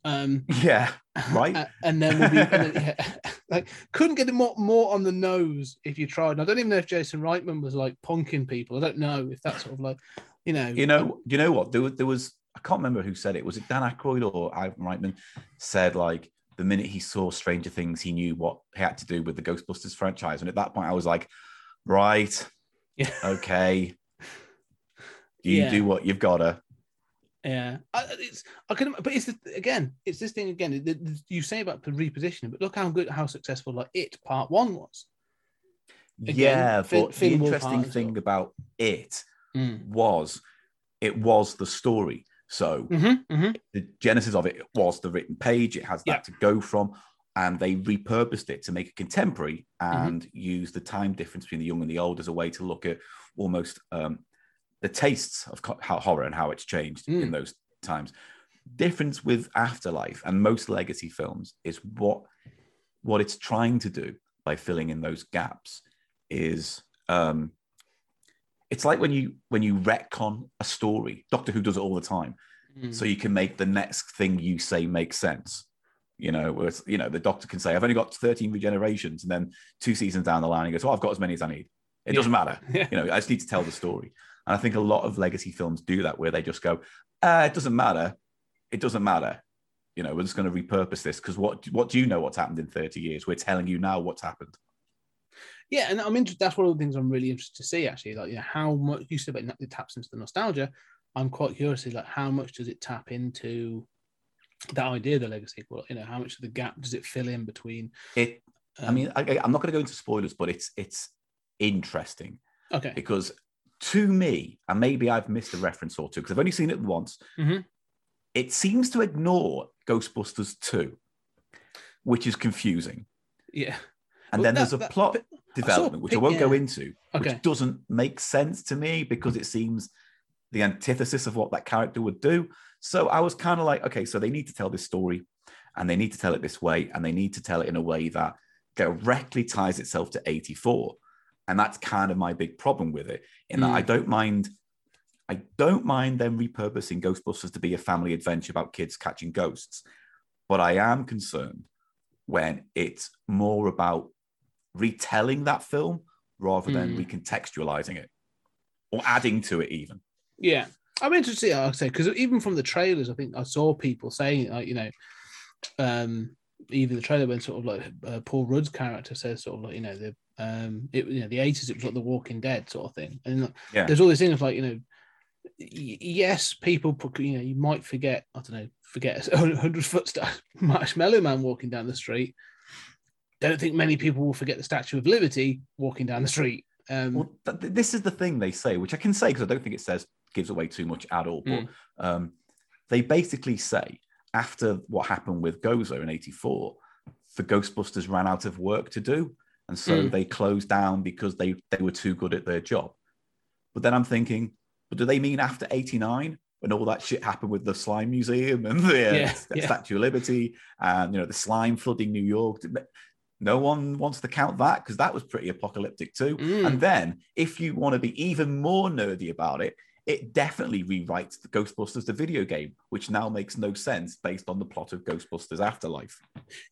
Um, Yeah, right. <laughs> and then we'll be then, <laughs> yeah, like couldn't get it more more on the nose if you tried. And I don't even know if Jason Reitman was like punking people. I don't know if that's sort of like you know you know, you know what? There was, there was I can't remember who said it. Was it Dan Aykroyd or Ivan Reitman said like the minute he saw Stranger Things, he knew what he had to do with the Ghostbusters franchise. And at that point, I was like, right, Yeah. <laughs> okay, you Yeah. do what you've got to. Yeah, I, it's I can, but it's the, again, it's this thing again. the- the- You say about the repositioning, but look how good, how successful like it part one was. Again, yeah, but Finn the interesting thing about it Mm. was it was the story. So Mm-hmm, mm-hmm. the genesis of it was the written page. It has that Yeah. to go from, and they repurposed it to make it contemporary Mm-hmm. and use the time difference between the young and the old as a way to look at almost um, the tastes of co- horror and how it's changed in Mm. those times. Difference with Afterlife and most legacy films is what what it's trying to do by filling in those gaps is um, it's like when you when you retcon a story. Doctor Who does it all the time Mm. so you can make the next thing you say make sense. You know, where it's, you know, the doctor can say, I've only got 13 regenerations, and then two seasons down the line, he goes, Oh, I've got as many as I need. It Yeah. doesn't matter. <laughs> Yeah. You know, I just need to tell the story. And I think a lot of legacy films do that where they just go, uh, it doesn't matter. It doesn't matter. You know, we're just going to repurpose this because what what do you know what's happened in 30 years? We're telling you now what's happened. Yeah, and I'm interested. That's one of the things I'm really interested to see. Actually, like you know, how much you said about it taps into the nostalgia. I'm quite curious, like how much does it tap into that idea of the legacy? Well, you know, how much of the gap does it fill in between? It I um, mean, I, I'm not going to go into spoilers, but it's it's interesting okay, because to me, and maybe I've missed a reference or two because I've only seen it once, Mhm. it seems to ignore Ghostbusters 2, which is confusing. yeah, And Well, then that- there's a that- plot but I saw development, which I won't go into, Okay. which doesn't make sense to me because it seems the antithesis of what that character would do. So I was kind of like, okay, so they need to tell this story and they need to tell it this way and they need to tell it in a way that directly ties itself to 84. And that's kind of my big problem with it, in that Mm. I don't mind. I don't mind them repurposing Ghostbusters to be a family adventure about kids catching ghosts, but I am concerned when it's more about retelling that film rather than Mm. recontextualizing it or adding to it even. Yeah, I'm interested. to see, Like I say, because even from the trailers, I think I saw people saying, like, you know, um, even the trailer when sort of like uh, Paul Rudd's character says, sort of like, you know, the um, it, you know, the 80s, it was like The Walking Dead sort of thing, and like, Yeah. there's all these things like, you know, y- yes, people, put, you know, you might forget, I don't know, forget a hundred foot sta- <laughs> marshmallow man walking down the street. Don't think many people will forget the Statue of Liberty walking down the street. Um, Well, th- th- this is the thing they say, which I can say because I don't think it says gives away too much at all. But Mm. um, they basically say after what happened with Gozer in '84, the Ghostbusters ran out of work to do, and so Mm. they closed down because they they were too good at their job. But then I'm thinking, but do they mean after '89? When all that shit happened with the slime museum and the uh, Yeah, yeah. Statue of Liberty, and you know the slime flooding New York, no one wants to count that because that was pretty apocalyptic too. Mm. And then, if you want to be even more nerdy about it, it definitely rewrites the Ghostbusters the video game, which now makes no sense based on the plot of Ghostbusters Afterlife.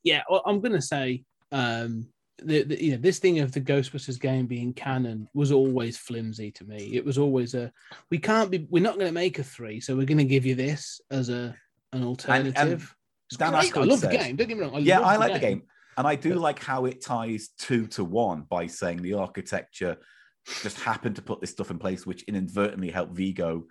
yeah, well, I'm gonna say um the, the you know this thing of the Ghostbusters game being canon was always flimsy to me. It was always a we can't be we're not gonna make a three, so we're gonna give you this as a an alternative. It's Dan. I love the game. Don't get me wrong. I yeah, I like the game. And I do like how it ties two to one by saying the architecture just happened to put this stuff in place, which inadvertently helped Vigo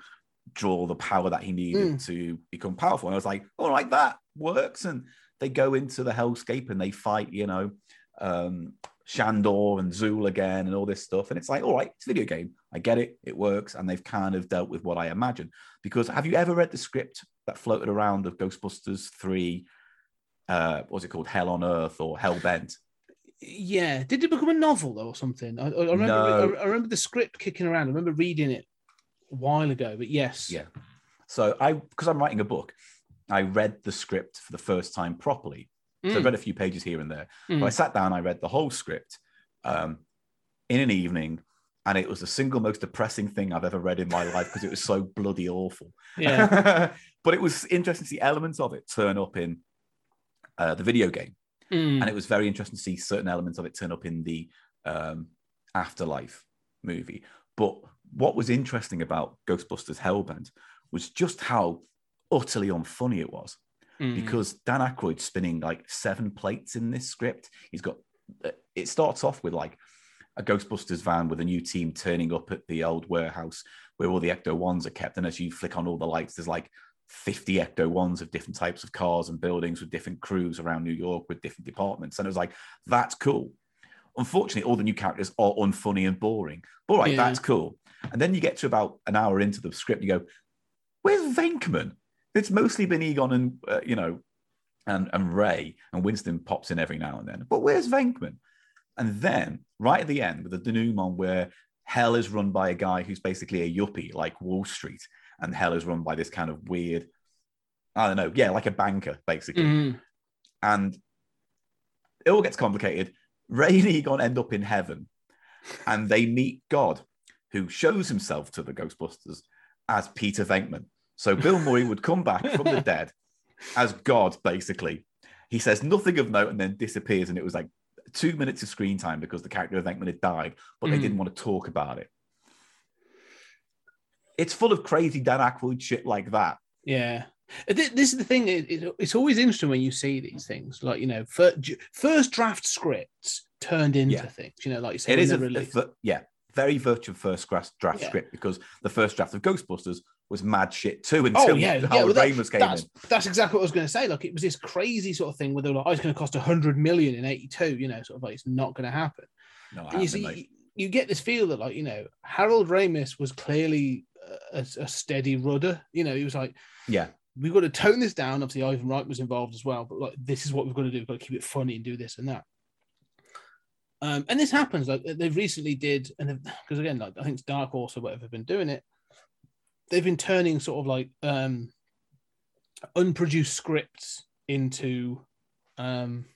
draw the power that he needed Mm. to become powerful. And I was like, all right, that works. And they go into the hellscape and they fight, you know, um, Shandor and Zuul again and all this stuff. And it's like, all right, it's a video game. I get it. It works. And they've kind of dealt with what I imagine. Because have you ever read the script that floated around of Ghostbusters 3? Uh, what was it called? Hell on Earth or Hell Bent? Yeah, did it become a novel though or something? I, I remember. No. I, I remember the script kicking around. I remember reading it a while ago. But yes, Yeah. So I, because I'm writing a book, I read the script for the first time properly. So I Mm. read a few pages here and there. Mm. But I sat down, I read the whole script um, in an evening, and it was the single most depressing thing I've ever read in my life because it was so bloody awful. yeah. <laughs> but it was interesting to see elements of it turn up in uh, the video game, Mm. and it was very interesting to see certain elements of it turn up in the um, Afterlife movie. But what was interesting about Ghostbusters Hellbent was just how utterly unfunny it was Mm. because Dan Aykroyd's spinning like seven plates in this script. He's got uh, it starts off with like a Ghostbusters van with a new team turning up at the old warehouse where all the Ecto ones are kept. And as you flick on all the lights, there's like 50 Ecto ones of different types of cars and buildings with different crews around New York with different departments. And it was like, that's cool. Unfortunately, all the new characters are unfunny and boring. All right, Yeah. that's cool. And then you get to about an hour into the script, you go, where's Venkman? It's mostly been Egon and uh, you know, and and Ray and Winston pops in every now and then. But where's Venkman? And then right at the end with the denouement where hell is run by a guy who's basically a yuppie like Wall Street, and hell is run by this kind of weird, I don't know, yeah, like a banker basically. Mm. And it all gets complicated. Ray and Egon end up in heaven, and they meet God, who shows himself to the Ghostbusters as Peter Venkman. So Bill Murray would come back from the <laughs> dead as God, basically. He says nothing of note and then disappears, and it was like two minutes of screen time because the character of Venkman had died, but they Mhm. didn't want to talk about it. It's full of crazy Dan Aykroyd shit like that. Yeah. This is the thing. It, it- it's always interesting when you see these things, like you know, first draft scripts turned into Yeah. things. You know, like you say, it is a, a yeah, very virtual first draft Yeah. script because the first draft of Ghostbusters was mad shit too Oh until yeah, yeah. Howard well, that- Ramis came that's, in. that's exactly what I was going to say. Like it was this crazy sort of thing where they were like, "Oh, it's going to cost a hundred million in '82." You know, sort of like it's not going to happen. No, and you happening, mate. see, you get this feel that like you know, Harold Ramis was clearly a, a steady rudder. You know, he was like, yeah, we've got to tone this down. Obviously, Ivan Reitman was involved as well, but like this is what we've got to do. We've got to keep it funny and do this and that. Um, and this happens. Like they've recently did, and because again, like I think it's Dark Horse or whatever have been doing it. They've been turning sort of like um, unproduced scripts into um,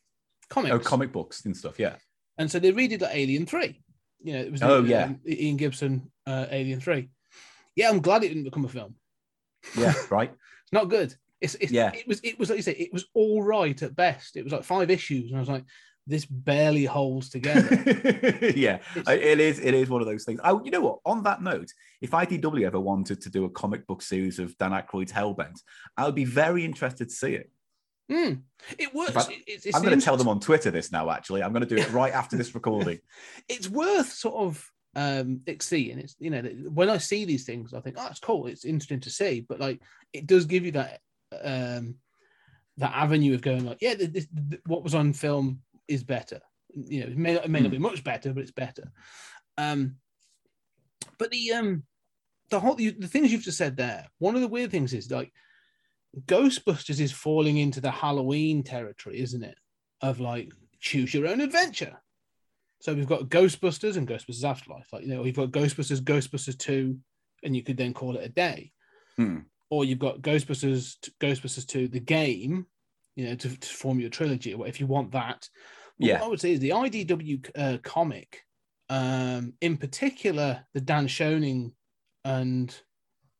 comics. oh, comic books and stuff. Yeah, And so they redid like Alien Three. You know, it was Oh, the, yeah. um, Ian Gibson uh, Alien Three. Yeah, I'm glad it didn't become a film. yeah, <laughs> right. It's not good. It's, it's Yeah. It was it was like you say, it was all right at best. It was like five issues, and I was like, this barely holds together. <laughs> yeah, It's- it is. It is one of those things. Oh, you know what? On that note, if IDW ever wanted to do a comic book series of Dan Aykroyd's Hellbent, I would be very interested to see it. Hmm. It works. fact, it's, it's I'm going to tell them on Twitter this now. Actually, I'm going to do it right after this <laughs> recording. it's worth sort of um seeing. It's you know when I see these things, I think oh, it's cool. It's interesting to see, but like it does give you that um that avenue of going like, yeah, this, this, what was on film is better. You know, it may not, it may not be much better, but it's better. Um, but the um the whole the, the things you've just said there. One of the weird things is like Ghostbusters is falling into the Halloween territory, isn't it? Of like choose your own adventure. So we've got Ghostbusters and Ghostbusters Afterlife. Like you know, we've got Ghostbusters, Ghostbusters Two, and you could then call it a day. Hmm. Or you've got Ghostbusters, Ghostbusters Two, the game. You know, to, to form your trilogy. If you want that, But Yeah. What I would say is the IDW uh, comic, um, in particular, the Dan Schoening and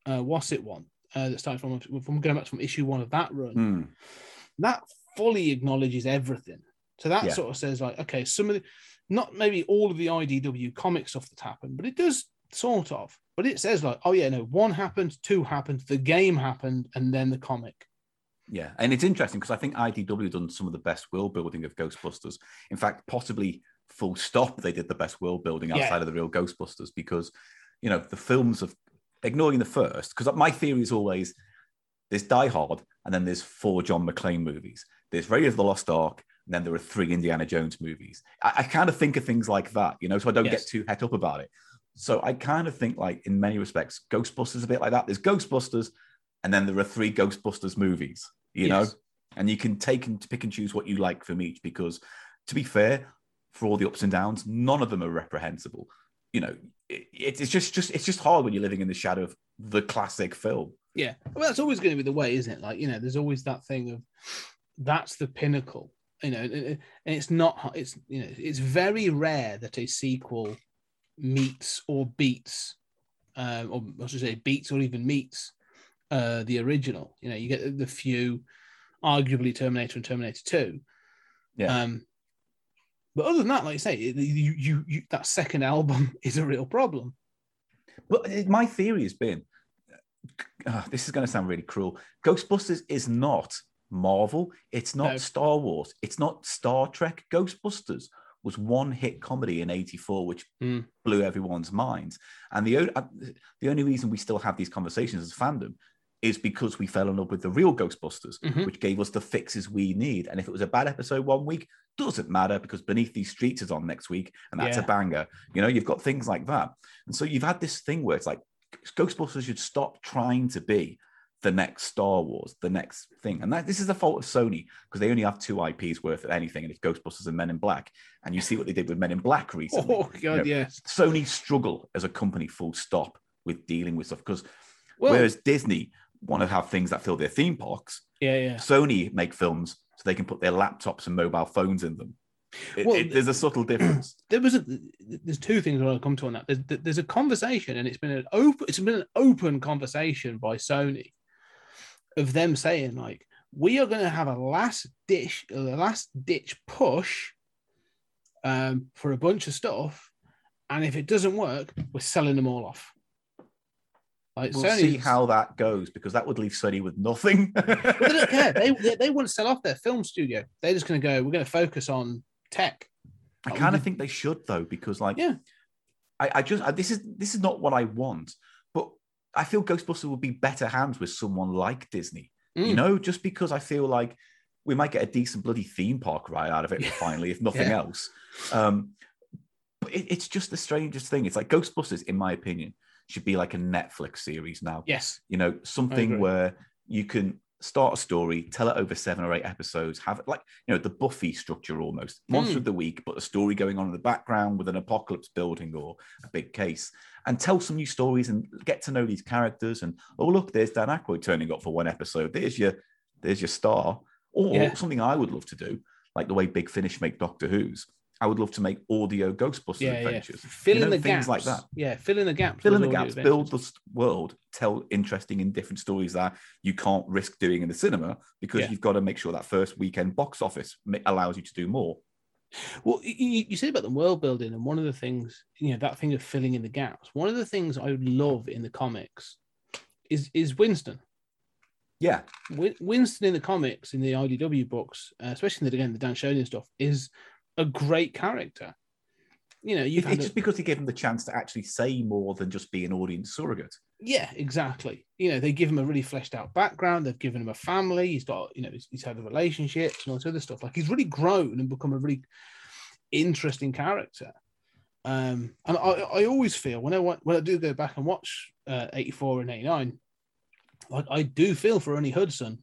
uh, what's it one uh, that started from from going back from issue one of that run Hmm. that fully acknowledges everything. So that Yeah. sort of says like, okay, some of the, not maybe all of the IDW comic stuff that's happened, but it does sort of. But it says like, oh yeah, no, one happened, two happened, the game happened, and then the comic. Yeah, and it's interesting because I think IDW done some of the best world building of Ghostbusters. In fact, possibly full stop, they did the best world building Yeah. outside of the real Ghostbusters because, you know, the films of ignoring the first. Because my theory is always there's Die Hard, and then there's four John McClane movies. There's Raiders of the Lost Ark, and then there are three Indiana Jones movies. I, I kind of think of things like that, you know, so I don't Yes. get too het up about it. So I kind of think like in many respects, Ghostbusters is a bit like that. There's Ghostbusters, and then there are three Ghostbusters movies, you know, and you can take and pick and choose what you like from each because to be fair, for all the ups and downs, none of them are reprehensible. You know, it, it's just just it's just hard when you're living in the shadow of the classic film. Yeah, well, that's always going to be the way, isn't it? Like you know, there's always that thing of that's the pinnacle, you know, and, it's not. It's you know, it's very rare that a sequel meets or beats, um, or I should say, beats or even meets uh, the original. You know, you get the few, arguably Terminator and Terminator Two. Yeah. Um, but other than that, like you say, you, you, you that second album <laughs> is a real problem. But my theory has been uh, this is going to sound really cruel. Ghostbusters is not Marvel. It's not No. Star Wars. It's not Star Trek. Ghostbusters was one hit comedy in 84, which Hmm. blew everyone's minds. And the, o- uh, the only reason we still have these conversations as fandom is because we fell in love with the real Ghostbusters, Mhm. which gave us the fixes we need. And if it was a bad episode one week, doesn't matter because Beneath These Streets is on next week, and that's Yeah. a banger. You know, you've got things like that. And so you've had this thing where it's like Ghostbusters should stop trying to be the next Star Wars, the next thing. And that this is the fault of Sony because they only have two IPs worth of anything, and it's Ghostbusters and Men in Black. And you see what they did with Men in Black recently. Oh God, You know, yes. Sony struggle as a company, full stop, with dealing with stuff because Well, whereas Disney want to have things that fill their theme parks, yeah, yeah. Sony make films so they can put their laptops and mobile phones in them. It- Well, it- there's a subtle difference. <clears throat> there was a there's two things I want to come to on that. There's, there's a conversation, and it's been an open it's been an open conversation by Sony of them saying like we are going to have a last ditch a last ditch push um, for a bunch of stuff, and if it doesn't work, we're selling them all off. Like We'll Sony, see how that goes because that would leave Sony with nothing. <laughs> They don't care. They, they they want to sell off their film studio. They're just going to go. We're going to focus on tech. I kind of think they should though, because like, Yeah. I, I just I, this is this is not what I want, I feel Ghostbusters would be better hands with someone like Disney. You Mm. know, just because I feel like we might get a decent bloody theme park ride out of it Yeah. finally, if <laughs> nothing Yeah. else. Um, but it, it's just the strangest thing. It's like Ghostbusters, in my opinion, should be like a Netflix series now Yes. you know something where you can start a story tell it over seven or eight episodes have it like you know the buffy structure almost monster Mm. of the week but a story going on in the background with an apocalypse building or a big case and tell some new stories and get to know these characters and oh look there's dan Aykroyd turning up for one episode there's your there's your star or Yeah. something i would love to do like the way big finish make doctor who's I would love to make audio Ghostbusters Yeah, yeah. adventures. Fill You in know, the things gaps. like that. Yeah, fill in the gaps. Fill in the gaps, build the world, tell interesting and different stories that you can't risk doing in the cinema because Yeah. you've got to make sure that first weekend box office allows you to do more. Well, you- you, said about the world building, and one of the things, you know, that thing of filling in the gaps. One of the things I would love in the comics is is Winston. Yeah, Win- Winston in the comics, in the IDW books, uh, especially in the, again the Dan Schoening stuff, is a great character. You know, It- it's a- just because he gave him the chance to actually say more than just be an audience surrogate. Yeah, exactly. You know, they give him a really fleshed out background. They've given him a family. He's got, you know, he's, he's had the relationships and all this other stuff. Like he's really grown and become a really interesting character. Um, and I, I always feel when I wa- when I do go back and watch uh, 84 and 89, like I do feel for Ernie Hudson.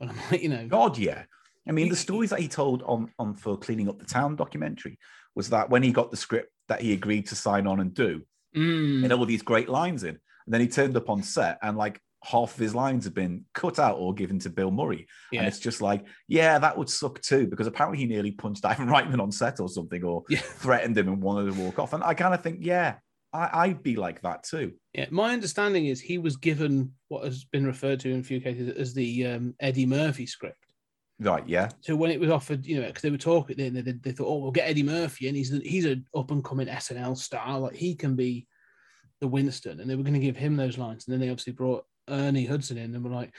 And I'm like, you know, God, yeah. I mean, He- the stories that he told on on for cleaning up the town documentary was that when he got the script that he agreed to sign on and do, mm, and all these great lines in, and then he turned up on set and like half of his lines have been cut out or given to Bill Murray, yeah, and it's just like, yeah, that would suck too because apparently he nearly punched <laughs> Ivan Reitman on set or something, or Yeah. threatened him and wanted to walk off. And I kind of think, yeah, I, I'd be like that too. yeah. My understanding is he was given what has been referred to in a few cases as the um, Eddie Murphy script. Right? Yeah. So when it was offered, you know, because they were talking, they, they, they thought, oh, we'll get Eddie Murphy, and he's he's an up and coming SNL star, like he can be the Winston, and they were going to give him those lines, and then they obviously brought Ernie Hudson in, and were like,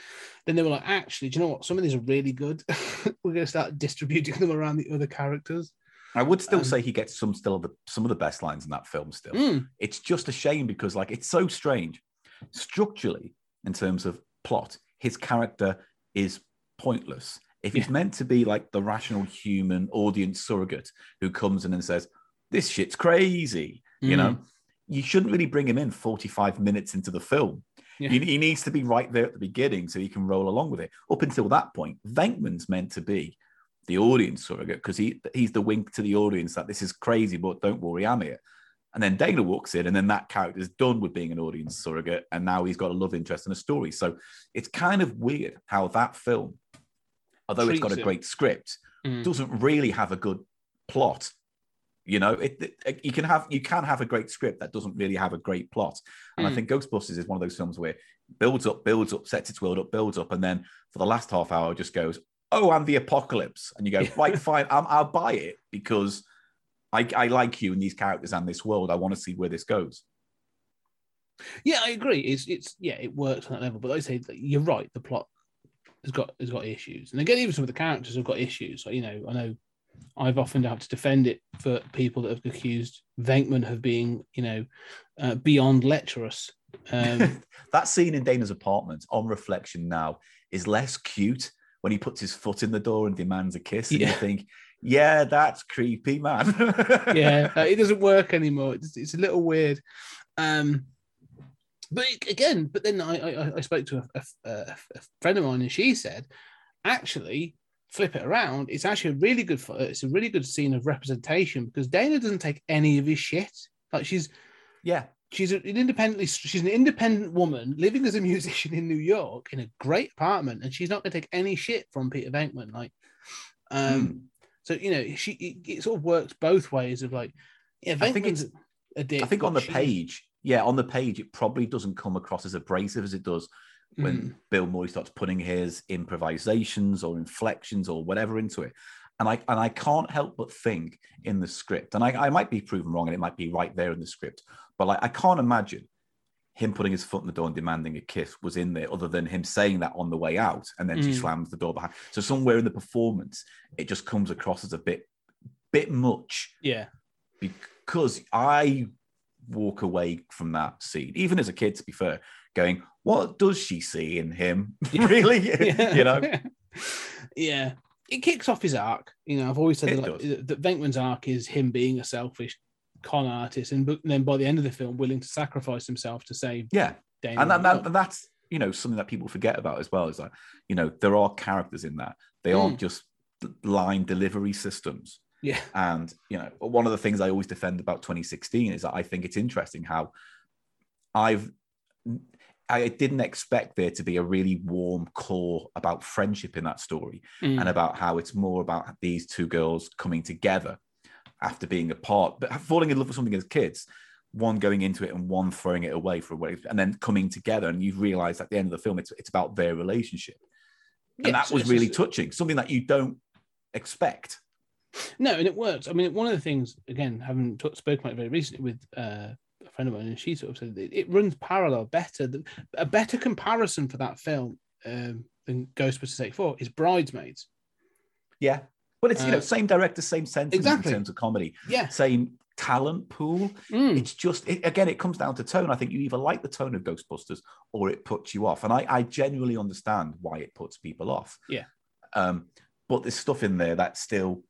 then they were like, actually, do you know what? Some of these are really good. <laughs> we're going to start distributing them around the other characters. I would still Um, say he gets some still of the some of the best lines in that film still. Mm, it's just a shame because like it's so strange structurally in terms of plot his character is pointless if he's Yeah. meant to be like the rational human audience surrogate who comes in and says this shit's crazy you know mm. you shouldn't really bring him in 45 minutes into the film Yeah. he, he needs to be right there at the beginning so he can roll along with it up until that point venkman's meant to be the audience surrogate because he he's the wink to the audience that this is crazy but don't worry i'm here and then Dana walks in, and then that character's done with being an audience surrogate, and now he's got a love interest and a story. So it's kind of weird how that film, although it's got a him. great script, Mm. doesn't really have a good plot. You know, it, it- you can have you can have a great script that doesn't really have a great plot. And I Mm. think Ghostbusters is one of those films where it builds up, builds up, sets its world up, builds up, and then for the last half hour just goes, "Oh, and the apocalypse," and you go. <laughs> "Right, fine, I'm, I'll buy it because." I, I like you and these characters and this world. I want to see where this goes. Yeah, I agree. It's it's yeah, it works on that level. But like I say, that you're right. The plot has got has got issues, and again, even some of the characters have got issues. Like, you know, I know I've often had to defend it for people that have accused Venkman of being, you know, uh, beyond lecherous. Um, <laughs> that scene in Dana's apartment, on reflection now, is less cute when he puts his foot in the door and demands a kiss. And Yeah. you think, yeah, that's creepy, man. <laughs> yeah, uh, it doesn't work anymore. It's, it's a little weird. Um, but again, but then I I, I spoke to a, a, a- friend of mine, and she said, actually, flip it around. It's actually a really good. It's a really good scene of representation because Dana doesn't take any of his shit. Like she's yeah. she's an independently she's an independent woman living as a <laughs> musician in New York in a great apartment, and she's not going to take any shit from Peter Venkman. Like, um, Hmm. so you know, she it, it sort of works both ways of like, yeah, I think it's- a dick. I think on the she- page, yeah, on the page, it probably doesn't come across as abrasive as it does when Mm. Bill Murray starts putting his improvisations or inflections or whatever into it. And I and I can't help but think in the script, and I, I might be proven wrong, and it might be right there in the script, but like I can't imagine him putting his foot in the door and demanding a kiss was in there, other than him saying that on the way out, and then she Mm. slams the door behind. So somewhere in the performance, it just comes across as a bit bit much yeah, because I walk away from that scene, even as a kid, to be fair, going, "What does she see in him? <laughs> really? <laughs> yeah. you know?" <laughs> yeah. It kicks off his arc. You know, I've always said It that, like, that Venkman's arc is him being a selfish con artist, and then by the end of the film, willing to sacrifice himself to save Yeah, Dana. and, that, that, that's you know something that people forget about as well is that you know there are characters in that they Mm. aren't just line delivery systems. Yeah, And you know, one of the things I always defend about 2016 is that I think it's interesting how I've I didn't expect there to be a really warm core about friendship in that story Mm. and about how it's more about these two girls coming together. after being apart, but falling in love with something as kids, one going into it and one throwing it away for a way, and then coming together, and you realize at the end of the film, it's it's about their relationship, and that was really touching. Something that you don't expect. No, and it works. I mean, one of the things, again, having t- spoken about it very recently with uh, a friend of mine, and she sort of said it runs parallel better. than- A better comparison for that film um, than Ghostbusters 84 is Bridesmaids. Yeah, but it's you know Uh, same director, same sentiment exactly. in terms of comedy, Yeah. same talent pool. Mm. It's just it, again, it comes down to tone. I think you either like the tone of Ghostbusters or it puts you off, and I, I genuinely understand why it puts people off. Yeah. Um, but there's stuff in there that still,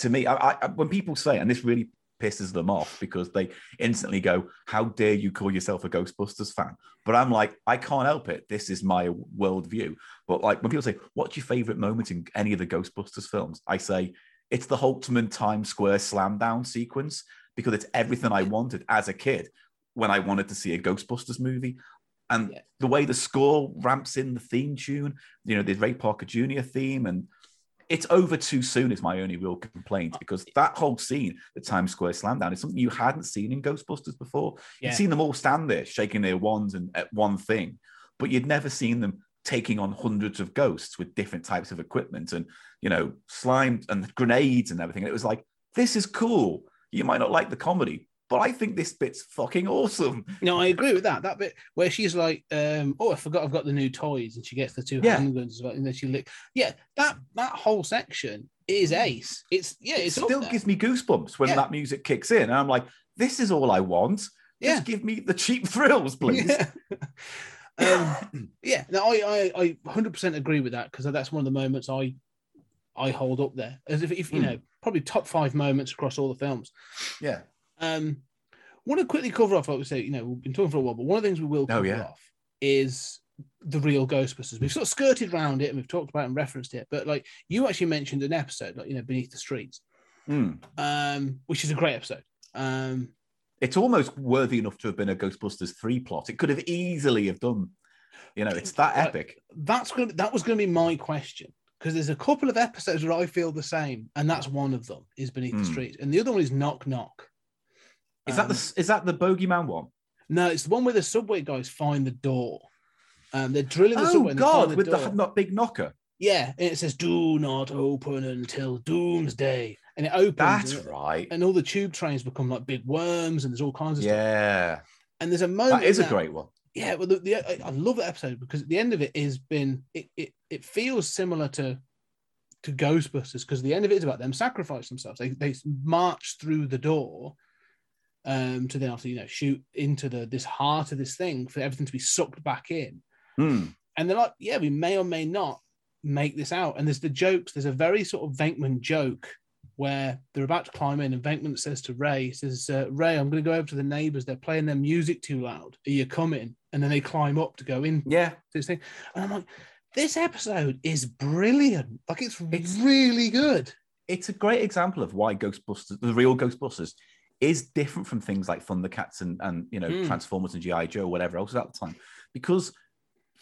to me, I, I when people say, and this really pisses them off because they instantly go, "How dare you call yourself a Ghostbusters fan?" But I'm like, I can't help it. This is my worldview. But like when people say, "What's your favorite moment in any of the Ghostbusters films?" I say, it's the Holtzman Times Square slam down sequence because it's everything I wanted as a kid when I wanted to see a Ghostbusters movie. And Yeah. the way the score ramps in the theme tune, you know, the Ray Parker Jr. theme, and it's over too soon is my only real complaint because that whole scene, the Times Square slam down, is something you hadn't seen in Ghostbusters before. Yeah. You'd seen them all stand there shaking their wands and at one thing, but you'd never seen them taking on hundreds of ghosts with different types of equipment and you know slime and grenades and everything. And it was like, this is cool. You might not like the comedy, but I think this bit's fucking awesome. No, I agree with that. That bit where she's like, um, "Oh, I forgot I've got the new toys," and she gets the two Yeah. handguns, and then she lick. Yeah, that that whole section is ace. It's yeah, It it's up still gives me goosebumps when Yeah. that music kicks in. And I'm like, this is all I want. Yeah. Just give me the cheap <laughs> thrills, please. Yeah. <laughs> um, <clears throat> yeah, no, I, I, I 100% agree with that because that's one of the moments I, I hold up there as if, if you Hmm. know, probably top five moments across all the films. yeah. Um, want to quickly cover off, like we say, you know, we've been talking for a while, but one of the things we will Oh, cover yeah. off is the real Ghostbusters. We've sort of skirted around it and we've talked about and referenced it, but like you actually mentioned an episode, like you know, Beneath the Streets, Hmm. um, which is a great episode. Um, It's almost worthy enough to have been a Ghostbusters 3 plot. It could have easily have done. You know, it's that epic. that's going to, that was going to be my question because there's a couple of episodes where I feel the same, and that's one of them is Beneath the Hmm. Streets, and the other one is Knock Knock. Is that Um, the is that the Bogeyman one? No, it's the one where the subway guys find the door. Um, they're drilling the Oh subway. find God, the with door. the not big knocker. yeah, and it says "Do not open until doomsday," and it opens. That's and, right. and all the tube trains become like big worms, and there's all kinds of stuff. Yeah, And there's a moment that is a great one. yeah well the, the, I- love that episode because at the end of it has been it it, it feels similar to to ghostbusters because the end of it is about them sacrifice themselves they, they march through the door um to then after you know shoot into the this heart of this thing for everything to be sucked back in. Hmm. and they're like yeah we may or may not make this out. And there's the jokes there's a very sort of venkman joke where they're about to climb in and venkman says to ray says uh, ray i'm going to go over to the neighbors. They're playing their music too loud. Are you coming? And then they climb up to go in Yeah, this thing. And i'm like this episode is brilliant. Like it's, It's- really good. It's a great example of why Ghostbusters, the real Ghostbusters, is different from things like Thundercats and and you know Hmm. Transformers and GI Joe, whatever else at the time, because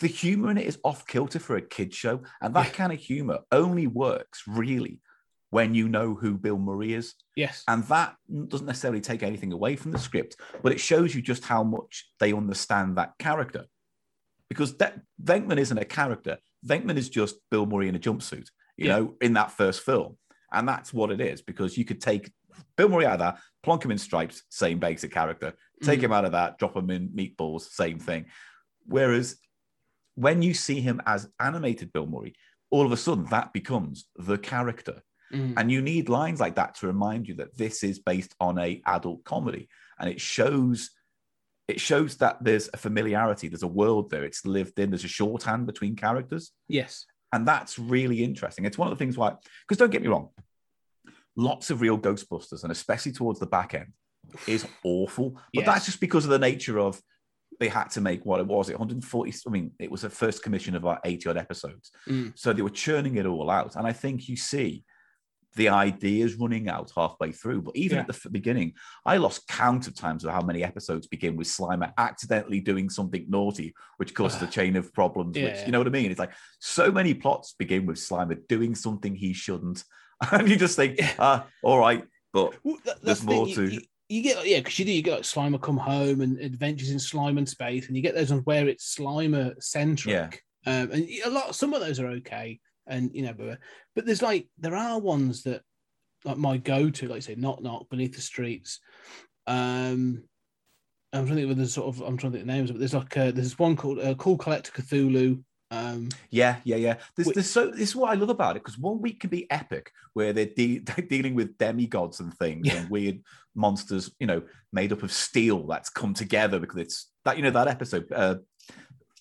the humor in it is off kilter for a kid show, and that Yeah. kind of humor only works really when you know who Bill Murray is, yes and that doesn't necessarily take anything away from the script, but it shows you just how much they understand that character. Because that Venkman isn't a character. Venkman is just Bill Murray in a jumpsuit, you Yeah. know, in that first film. And that's what it is, because you could take Bill Murray out of that, plonk him in stripes, same basic character. Take Mhm. him out of that, drop him in meatballs, same thing. Whereas when you see him as animated Bill Murray, all of a sudden that becomes the character. Mhm. And you need lines like that to remind you that this is based on a adult comedy. And it shows it shows that there's a familiarity, there's a world there, it's lived in, there's a shorthand between characters. yes And that's really interesting. It's one of the things why, because don't get me wrong, lots of real Ghostbusters, and especially towards the back end, is <sighs> awful. But Yes. that's just because of the nature of they had to make what it was, it 140. I mean, it was a first commission of about 80 odd episodes. Mm. So they were churning it all out. And I think you see the ideas running out halfway through. But even Yeah. at the beginning, I lost count of times of how many episodes begin with Slimer accidentally doing something naughty, which caused a <sighs> chain of problems. Which Yeah. you know what I mean? It's like so many plots begin with Slimer doing something he shouldn't. <laughs> And you just think, Yeah. ah, all right, But Well, that- There's the more to- You, you get yeah, because you do. You get like Slimer Come Home and Adventures in Slime and Space, and you get those ones where it's Slimer centric. Um, and a lot, some of those are okay, and you know, but, but there's like there are ones that like my go to, like say Knock Knock, Beneath the Streets. Um, I'm trying to think of the sort of I'm trying to think of the names, but there's like uh there's one called uh, Cool Collector Cthulhu. Um, Yeah, yeah, yeah. There's, there's so this is what I love about it because one week can be epic where they're, de- <laughs> they're dealing with demigods and things Yeah. and weird monsters, you know, made up of steel that's come together because it's that you know that episode. Uh,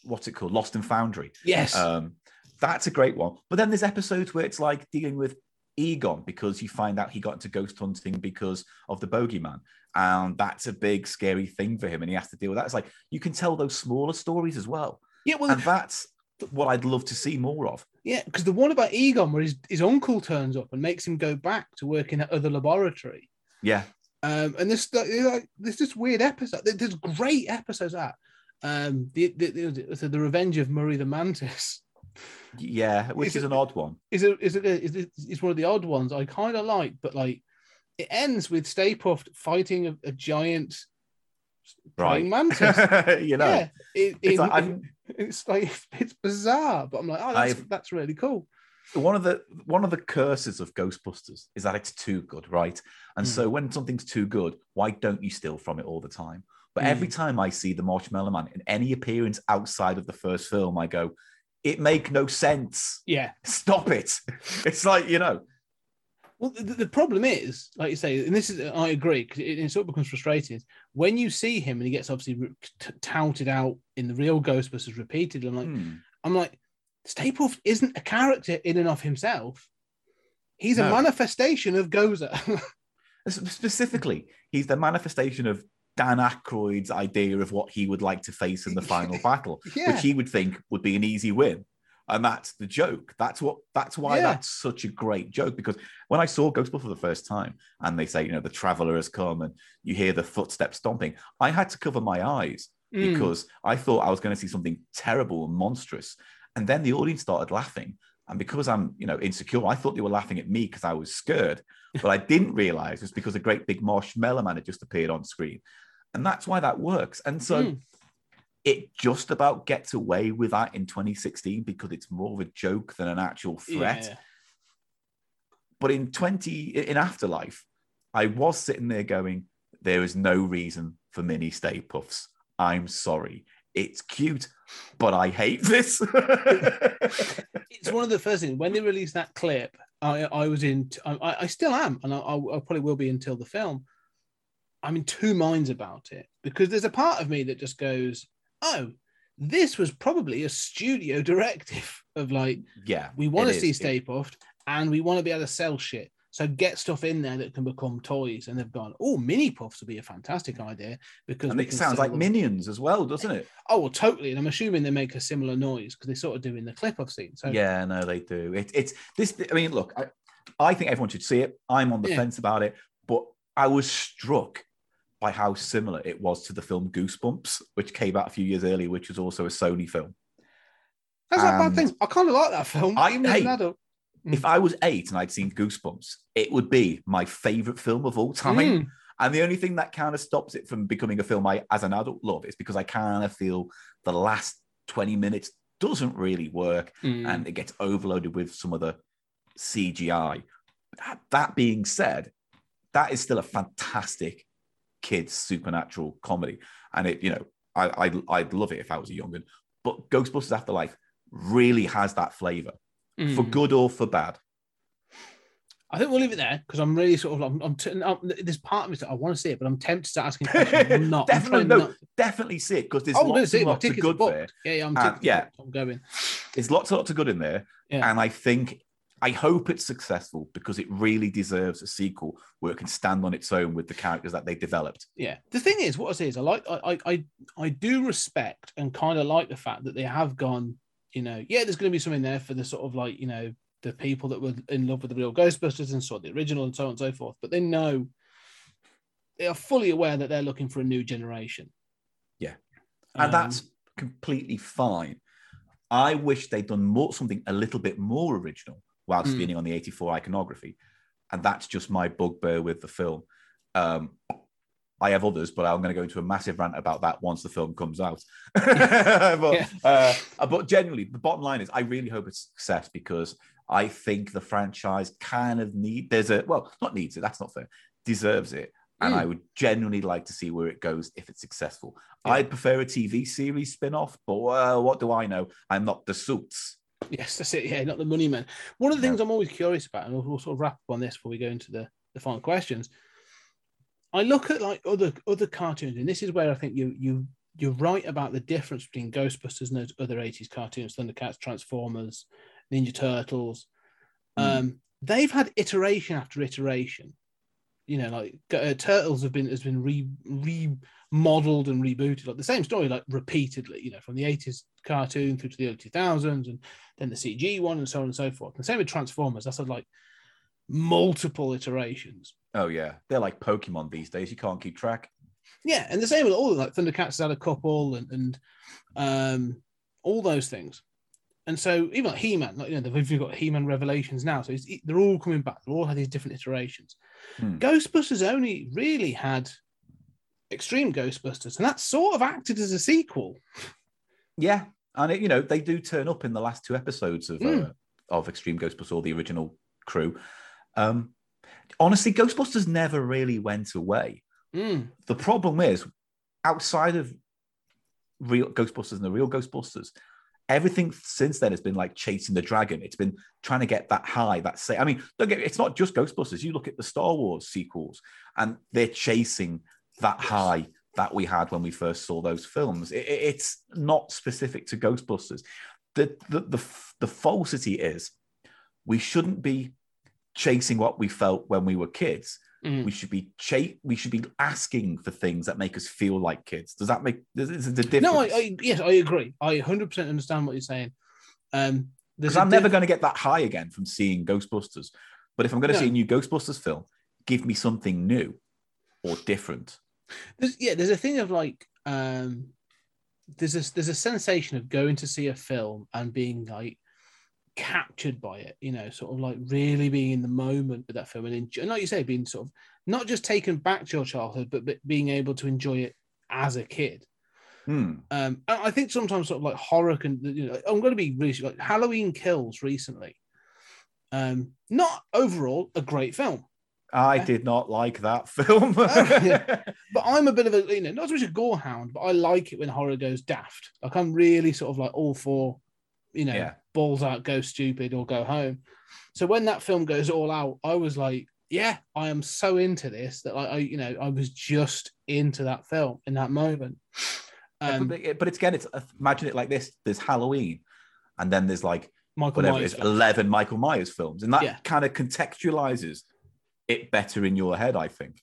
what's it called? Lost and Foundry. yes, Um, that's a great one. But then there's episodes where it's like dealing with Egon because you find out he got into ghost hunting because of the bogeyman. And that's a big scary thing for him, and he has to deal with that. It's like you can tell those smaller stories as well, yeah, well, and that's what I'd love to see more of. Yeah, because the one about Egon, where his, his uncle turns up and makes him go back to work in that other laboratory. Yeah, Um, and this like there's this weird episode. there- There's great episodes that. Um, the the, the, the Revenge of Murray the Mantis yeah, which Is is it- an odd one. is a, is a, is a, is one of the odd ones I kind of like, but like it ends with Stay Puft fighting a, a giant praying mantis. <laughs> you know, yeah, it, it's it- like, it's like <laughs> it's bizarre, but I'm like, oh, that's, I've- that's really cool. one of the one of the curses of Ghostbusters is that it's too good, right? And Mm. so when something's too good, why don't you steal from it all the time? But Mm. every time I see the Marshmallow Man in any appearance outside of the first film, I go, it make no sense. Yeah, Stop it. <laughs> It's like, you know, Well, the, the problem is, like you say, and this is, I agree, because it, it sort of becomes frustrating. When you see him and he gets obviously t- touted out in the real Ghostbusters repeatedly, I'm like, hmm, I'm like, Stay Puft isn't a character in and of himself. He's a manifestation of Gozer. <laughs> Specifically, he's the manifestation of Dan Aykroyd's idea of what he would like to face in the final <laughs> battle. yeah, which he would think would be an easy win. And that's the joke. That's what that's why Yeah. that's such a great joke. Because when I saw Ghostbusters for the first time and they say, you know, the traveler has come and you hear the footsteps stomping, I had to cover my eyes Mm. because I thought I was going to see something terrible and monstrous. And then the audience started laughing. And because I'm, you know, insecure, I thought they were laughing at me because I was scared. <laughs> But I didn't realize it's because a great big marshmallow man had just appeared on screen. And that's why that works. And so Mm. It just about gets away with that in 2016 because it's more of a joke than an actual threat. Yeah. But in 20 in Afterlife, I was sitting there going, there is no reason for mini Stay Puffs. I'm sorry. It's cute, but I hate this. <laughs> It's one of the first things when they released that clip. I, I was in, I, I still am, and I, I probably will be until the film. I'm in two minds about it because there's a part of me that just goes, "Oh, this was probably a studio <laughs> directive of like yeah. we want to see is. Stay Puft and we want to be able to sell shit. So get stuff in there that can become toys." And they've gone, "Oh, mini puffs would be a fantastic idea because And it sounds like them." minions as well, doesn't it? Oh, well, totally. And I'm assuming they make a similar noise because they sort of do in the clip I've seen. So Yeah, no, they do. It, it's this. I mean, look, I, I think everyone should see it. I'm on the Yeah. fence about it, but I was struck by how similar it was to the film Goosebumps, which came out a few years earlier, which was also a Sony film. That's not a bad And thing. I kind of like that film. I- even as an hey, adult. If I was eight and I'd seen Goosebumps, it would be my favorite film of all time. Mm. And the only thing that kind of stops it from becoming a film I, as an adult, love is because I kind of feel the last 20 minutes doesn't really work Mm. and it gets overloaded with some of the CGI. That being said, that is still a fantastic kids supernatural comedy, and it you know I I'd, I'd love it if I was a youngin. But Ghostbusters Afterlife really has that flavor for Mm. good or for bad. I think we'll leave it there because I'm really sort of I'm, I'm, t- I'm there's part of me that I want to see it, but I'm tempted to asking questions. I'm <laughs> not. I'm Definitely no, not- definitely see it because there's Oh, I'm lots see and it. My lots of good booked. there. Yeah, yeah, I'm, And, yeah. I'm going. There's lots and lots of good in there, Yeah. and I think I hope it's successful because it really deserves a sequel where it can stand on its own with the characters that they developed. Yeah. The thing is, what I say is, I like, I, I, I, do respect and kind of like the fact that they have gone. You know, yeah, there's going to be something there for the sort of like you know the people that were in love with the real Ghostbusters and saw the original and so on and so forth. But they know they are fully aware that they're looking for a new generation. Yeah. and Um, that's completely fine. I wish they'd done more something a little bit more original while Mm. spinning on the 84 iconography. and that's just my bugbear with the film. Um, I have others, but I'm going to go into a massive rant about that once the film comes out. <laughs> <laughs> but, Yeah. uh, but generally, the bottom line is, I really hope it's a success because I think the franchise kind of need. There's a well, not needs it. That's not fair. Deserves it, and Mm. I would genuinely like to see where it goes if it's successful. Yeah. I'd prefer a TV series spin-off, but well, what do I know? I'm not the suits. Yes, that's it. Yeah, not the money man. One of the No. things I'm always curious about, and we'll, we'll sort of wrap up on this before we go into the, the final questions. I look at like other other cartoons, and this is where I think you you you're right about the difference between Ghostbusters and those other 80s cartoons, Thundercats, Transformers, Ninja Turtles. Mm. Um, they've had iteration after iteration. You know, like uh, Turtles have been has been re remodeled and rebooted, like the same story, like repeatedly. You know, from the 80s cartoon through to the early 2000s, and then the CG one, and so on and so forth. And same with Transformers. That's had, like multiple iterations. Oh yeah, they're like Pokemon these days. You can't keep track. Yeah, and the same with all like Thundercats has had a couple, and and um, all those things. And so even like He-Man, like you know, we've got He-Man Revelations now, so it's, they're all coming back. They all had these different iterations. Hmm. Ghostbusters only really had Extreme Ghostbusters, and that sort of acted as a sequel. Yeah, and it, you know they do turn up in the last two episodes of uh, Mm. of Extreme Ghostbusters or the original crew. Um, honestly, Ghostbusters never really went away. Mm, The problem is, outside of real Ghostbusters and the real Ghostbusters, everything since then has been like chasing the dragon. It's been trying to get that high, that say. I mean, don't get it's not just Ghostbusters. You look at the Star Wars sequels, and they're chasing that high that we had when we first saw those films. It- it- it's not specific to Ghostbusters. The, the the the falsity is we shouldn't be chasing what we felt when we were kids mm. we should be cha- we should be asking for things that make us feel like kids does that make is, is the difference No, I, I yes, I agree. I 100% understand what you're saying. Um, there's because i'm never going to get that high again from seeing ghostbusters but if i'm going to No. see a new ghostbusters film give me something new or different there's, yeah, there's a thing of like um there's a there's a sensation of going to see a film and being like captured by it, you know, sort of like really being in the moment with that film and enjoy, like you say, being sort of not just taken back to your childhood, but, but being able to enjoy it as a kid. Hmm. Um, I I think sometimes sort of like horror can, you know, I'm going to be really like Halloween Kills recently. Um, not overall a great film, i did not like that film <laughs> yeah. <laughs> but I'm a bit of a you know not so much a gore hound, but I like it when horror goes daft. Like I'm really sort of like all for, you know, Yeah. Balls out, go stupid or go home. So when that film goes all out, I was like, yeah, I am so into this that like I you know I was just into that film in that moment. Um, but, but it's again it's imagine it like this there's halloween and then there's like Michael whatever Myers. it is 11 michael myers films and that Yeah. kind of contextualizes it better in your head i think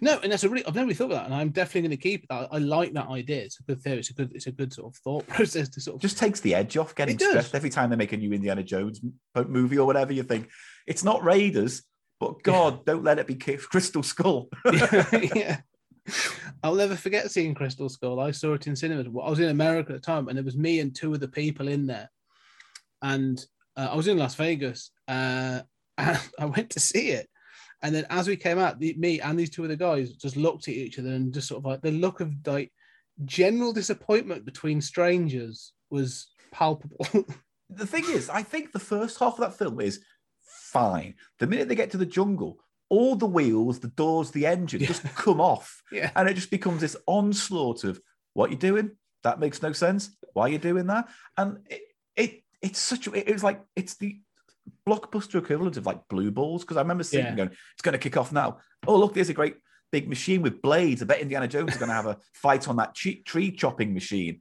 No, and that's a really I've never really thought about that, and I'm definitely going to keep that. I like that idea. It's a good theory. It's a good it's a good sort of thought <laughs> process to sort of just takes the edge off getting It does. stressed every time they make a new Indiana Jones movie or whatever. You think it's not Raiders, but God, don't let it be Crystal Skull. <laughs> <laughs> yeah. I'll never forget seeing Crystal Skull. I saw it in cinemas. I was in America at the time, and it was me and two of the people in there. And uh, I was in Las Vegas, uh, and I went to see it. And then as we came out, the, me and these two other guys just looked at each other and just sort of like the look of like general disappointment between strangers was palpable. <laughs> the thing is, I think the first half of that film is fine. The minute they get to the jungle, all the wheels, the doors, the engine Yeah. just come off, <laughs> yeah. and it just becomes this onslaught of what you're doing. That makes no sense. Why are you doing that? And it, it it's such a, it was like it's the blockbuster equivalent of like blue balls because I remember seeing Yeah. it going, it's going to kick off now. Oh look, there's a great big machine with blades. I bet Indiana Jones is going to have a <laughs> fight on that tree chopping machine.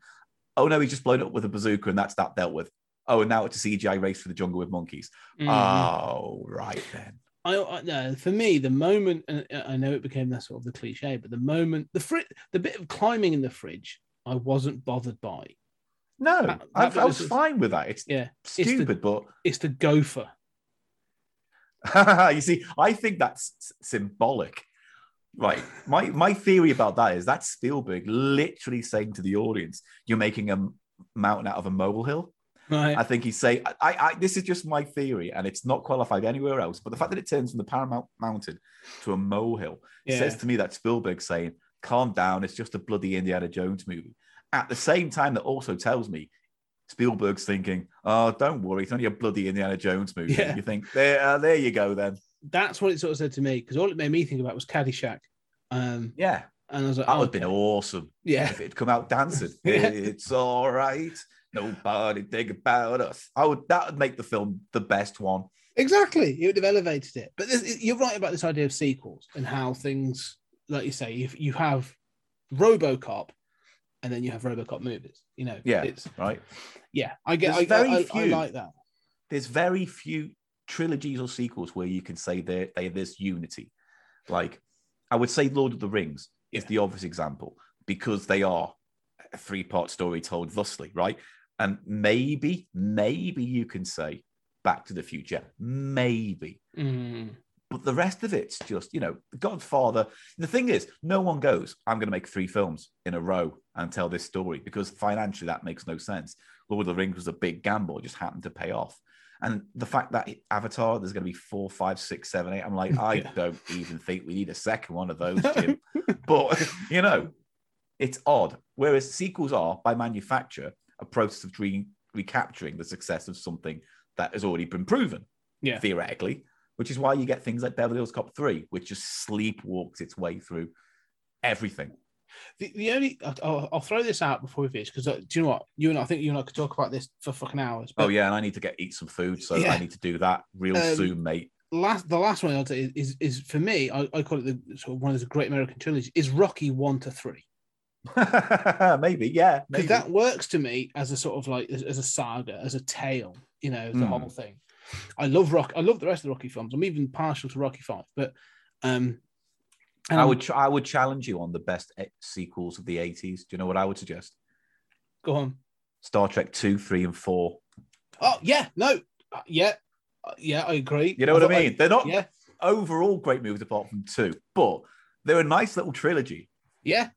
Oh no, he's just blown up with a bazooka and that's that dealt with. Oh, and now it's a CGI race for the jungle with monkeys. Mhm. Oh, right then. I, I no, for me, the moment, and I know it became that sort of the cliche, but the moment, the fri- the bit of climbing in the fridge, I wasn't bothered by. No, That- I, that I was was- fine with that. It's Yeah, the- stupid, but it's the gopher. <laughs> you see, I think that's s- symbolic. Right. My my theory about that is that's Spielberg literally saying to the audience, "You're making a mountain out of a molehill." Right. I think he's saying, I, I, this is just my theory, and it's not qualified anywhere else. But the fact that it turns from the Paramount Mountain to a molehill Yeah. says to me that Spielberg saying, "Calm down, it's just a bloody Indiana Jones movie." At the same time, that also tells me Spielberg's thinking, "Oh, don't worry, it's only a bloody Indiana Jones movie." Yeah. You think there, uh, there you go then. That's what it sort of said to me because all it made me think about was Caddyshack. Um, Yeah, and I was like, that oh, would have been okay. awesome Yeah. if it'd come out dancing. <laughs> Yeah. It's all right. Nobody think about us. I would. That would make the film the best one. Exactly. It would have elevated it. But this, you're right about this idea of sequels and how things, like you say, if you have Robocop and then you have Robocop movies, you know, Yeah, it's right. yeah, I get, I, There's very I, I, I few. like that. there's very few trilogies or sequels where you can say there they there's unity. Like I would say Lord of the Rings is the obvious example because they are a three-part story told thusly, right? And maybe, maybe you can say Back to the Future, maybe. Mm. But the rest of it's just, you know, The Godfather. The thing is, no one goes, I'm going to make three films in a row and tell this story because financially that makes no sense. Lord of the Rings was a big gamble, it just happened to pay off. And the fact that Avatar, there's going to be four, five, six, seven, eight. I'm like, <laughs> I Yeah. don't even think we need a second one of those, Jim. <laughs> but, you know, it's odd. Whereas sequels are, by manufacture, a process of re- recapturing the success of something that has already been proven Yeah. theoretically, which is why you get things like Beverly Hills Cop 3, which just sleepwalks its way through everything. The, the only, I'll, I'll throw this out before we finish because do you know what? You and I, I think you and I could talk about this for fucking hours. Oh, yeah, and I need to get eat some food, so Yeah. I need to do that real Um, soon, mate. Last, the last one I'll say is, is, is for me, I, I call it the sort of one of the great American trilogies, is Rocky one to three. <laughs> maybe, yeah. because Maybe. that works to me as a sort of like as, as a saga, as a tale, you know, the Mm. whole thing. I love Rock. I love the rest of the Rocky films. I'm even partial to Rocky Five, but um, and I would ch- I would challenge you on the best e- sequels of the 80s. Do you know what I would suggest? go on. Star Trek 2, 3, and 4. Oh yeah, no, Uh, yeah, Uh, yeah, I agree. You know what I mean? They're not yeah, overall great movies apart from 2, but they're a nice little trilogy. yeah.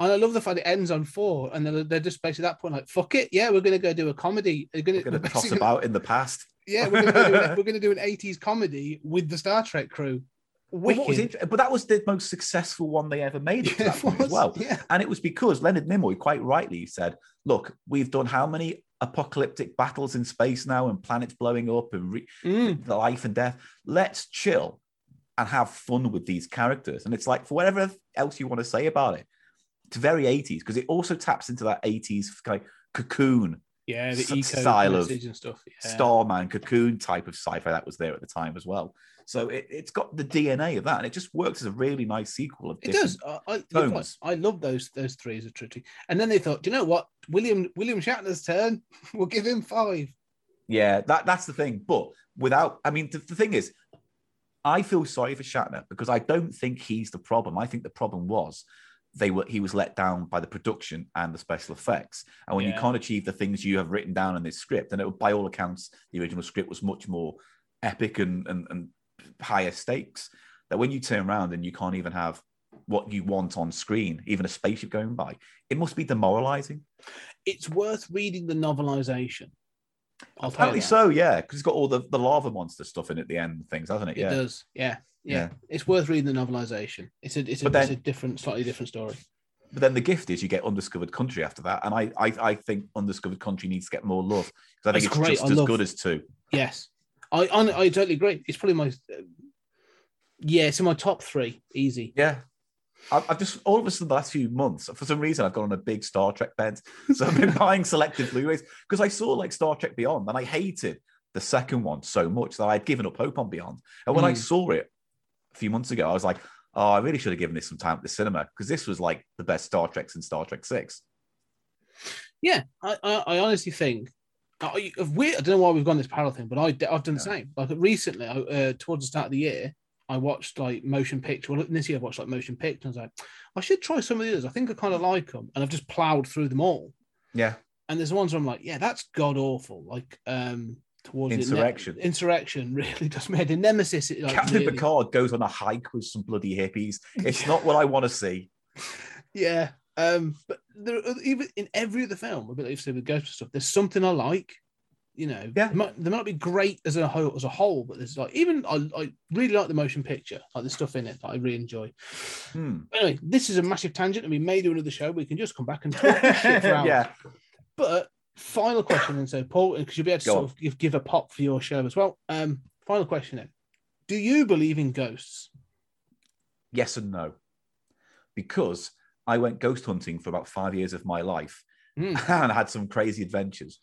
And I love the fact it ends on four, and then they're just basically at that point like, "Fuck it, yeah, we're gonna go do a comedy. We're going to <laughs> toss about in the past. Yeah, we're do an, <laughs> do an '80s comedy with the Star Trek crew. But, what was Wicked. int- but that was the most successful one they ever made <laughs> it to Yeah, that point as well. yeah. And it was because Leonard Nimoy quite rightly said, look, we've done how many apocalyptic battles in space now and planets blowing up and re- Mm. the life and death. Let's chill and have fun with these characters. And it's like, for whatever else you want to say about it, it's very 80s because it also taps into that 80s kind of cocoon, Yeah, the eco style of and stuff. Yeah. Starman, cocoon type of sci fi that was there at the time as well. So it, it's got the DNA of that, and it just works as a really nice sequel of It does. I, I, you're right. tones. I love those those three as a trilogy. And then they thought, do you know what? William William Shatner's turn. <laughs> We'll give him five. Yeah, that that's the thing. But without, I mean, the, the thing is, I feel sorry for Shatner because I don't think he's the problem. I think the problem was they were he was let down by the production and the special effects. And when you can't achieve the things you have written down in this script, and it, would by all accounts, the original script was much more epic and, and and higher stakes. That when you turn around and you can't even have what you want on screen, even a spaceship going by, it must be demoralizing. It's worth reading the novelization. I'll Apparently so, yeah, because it's got all the, the lava monster stuff in at the end things, hasn't it? It Yeah. does. Yeah. Yeah. Yeah. It's worth reading the novelization. It's a it's a, then- it's a different, slightly different story. But then the gift is you get Undiscovered Country after that, and I I, I think Undiscovered Country needs to get more love because I think It's it's, great. just I as love- good as two. Yes. I I, I totally agree. It's probably my uh, yeah, it's in my top three. Easy. Yeah. I've, I've just all of a sudden the last few months, for some reason, I've gone on a big Star Trek bent. So I've been <laughs> buying selective Blu-rays because I saw like Star Trek Beyond, and I hated the second one so much that I'd given up hope on Beyond. And when I Mm. saw it a few months ago, I was like, oh, I really should have given this some time at the cinema because this was like the best Star Trek since Star Trek Six. Yeah, I, I, I honestly think I, if we, I don't know why we've gone this parallel thing, but I, I've done the same. Like recently, I, uh, towards the start of the year, I watched like motion picture. Well, this year I watched like motion picture. And I was like, I should try some of the others. I think I kind of like them, and I've just plowed through them all. Yeah. And there's ones where I'm like, yeah, that's god awful. Like um towards Insurrection. insurrection <laughs> really does made a nemesis. It, like, Captain really- Picard goes on a hike with some bloody hippies. It's <laughs> not what I want to see. Yeah. Um, but there are, even in every other film, a bit like you said with Ghost stuff, there's something I like. You know, Yeah. they might, they might be great as a whole, as a whole, but there's like even I, I really like the motion picture, like the stuff in it that I really enjoy. Hmm. Anyway, this is a massive tangent, and we may do another show. We can just come back and talk <laughs> shit for hours. yeah. But final question, and so Paul, because you'll be able to Go sort on. of give, give a pop for your show as well. Um, final question then: Do you believe in ghosts? Yes and no. Because I went ghost hunting for about five years of my life Mm. <laughs> and had some crazy adventures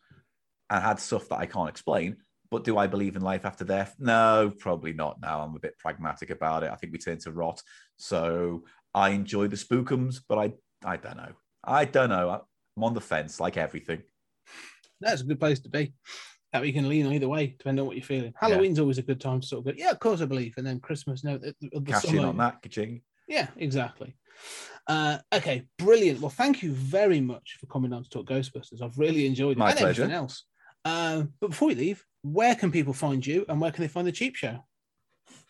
and had stuff that I can't explain. But do I believe in life after death? No, probably not now. I'm a bit pragmatic about it. I think we turn to rot. So I enjoy the spookums, but I I don't know. I don't know. I'm on the fence like everything. That's a good place to be. That we can lean either way, depending on what you're feeling. Halloween's always a good time to sort of go, yeah, of course I believe, and then Christmas, no, the, the Cash in on that, ka-ching. Yeah, exactly. Uh, okay, brilliant. Well, thank you very much for coming on to talk Ghostbusters. I've really enjoyed it My and pleasure. everything else. Uh, but before we leave, where can people find you and where can they find the Cheap Show?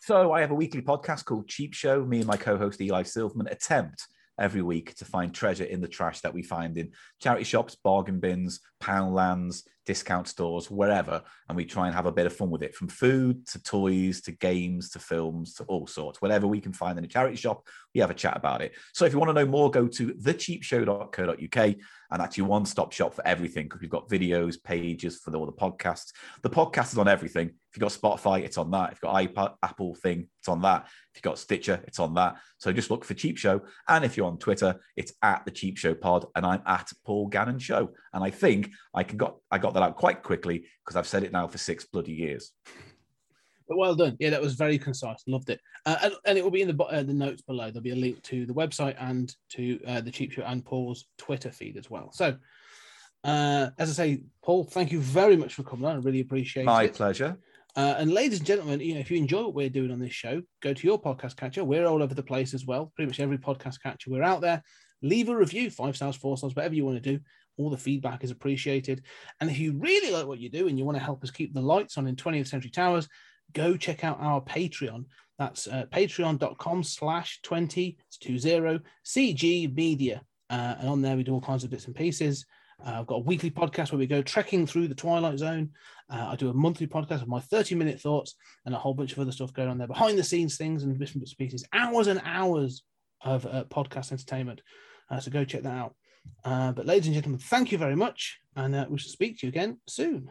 So I have a weekly podcast called Cheap Show. Me and my co-host Eli Silverman attempt every week to find treasure in the trash that we find in charity shops, bargain bins, poundlands, discount stores, wherever, and we try and have a bit of fun with it, from food to toys to games to films to all sorts. Whatever we can find in a charity shop, we have a chat about it. So if you want to know more, go to thecheapshow.co.uk, and that's your one-stop shop for everything because we've got videos, pages for all the podcasts. The podcast is on everything. If you've got Spotify, it's on that. If you've got iPad, Apple thing, it's on that. If you've got Stitcher, it's on that. So just look for Cheap Show. And if you're on Twitter, it's at the Cheap Show Pod, and I'm at Paul Gannon Show. And I think I can got I got that out quite quickly because I've said it now for six bloody years. But well done. Yeah, that was very concise. Loved it. Uh, and, and it will be in the uh, the notes below. There'll be a link to the website and to uh, the Cheap Show and Paul's Twitter feed as well. So, uh, as I say, Paul, thank you very much for coming on. I really appreciate My it. My pleasure. Uh, and ladies and gentlemen, you know, if you enjoy what we're doing on this show, go to your podcast catcher. We're all over the place as well. Pretty much every podcast catcher, we're out there. Leave a review, five stars, four stars, whatever you want to do. All the feedback is appreciated. And if you really like what you do and you want to help us keep the lights on in 20th Century Towers, go check out our Patreon. That's uh, patreon.com slash 20 CG Media. Uh, and on there, we do all kinds of bits and pieces. Uh, I've got a weekly podcast where we go trekking through the Twilight Zone. Uh, I do a monthly podcast of my 30 minute thoughts and a whole bunch of other stuff going on there, behind the scenes things and different bits and pieces, hours and hours of uh, podcast entertainment. Uh, so go check that out. But ladies and gentlemen, thank you very much. And we shall speak to you again soon.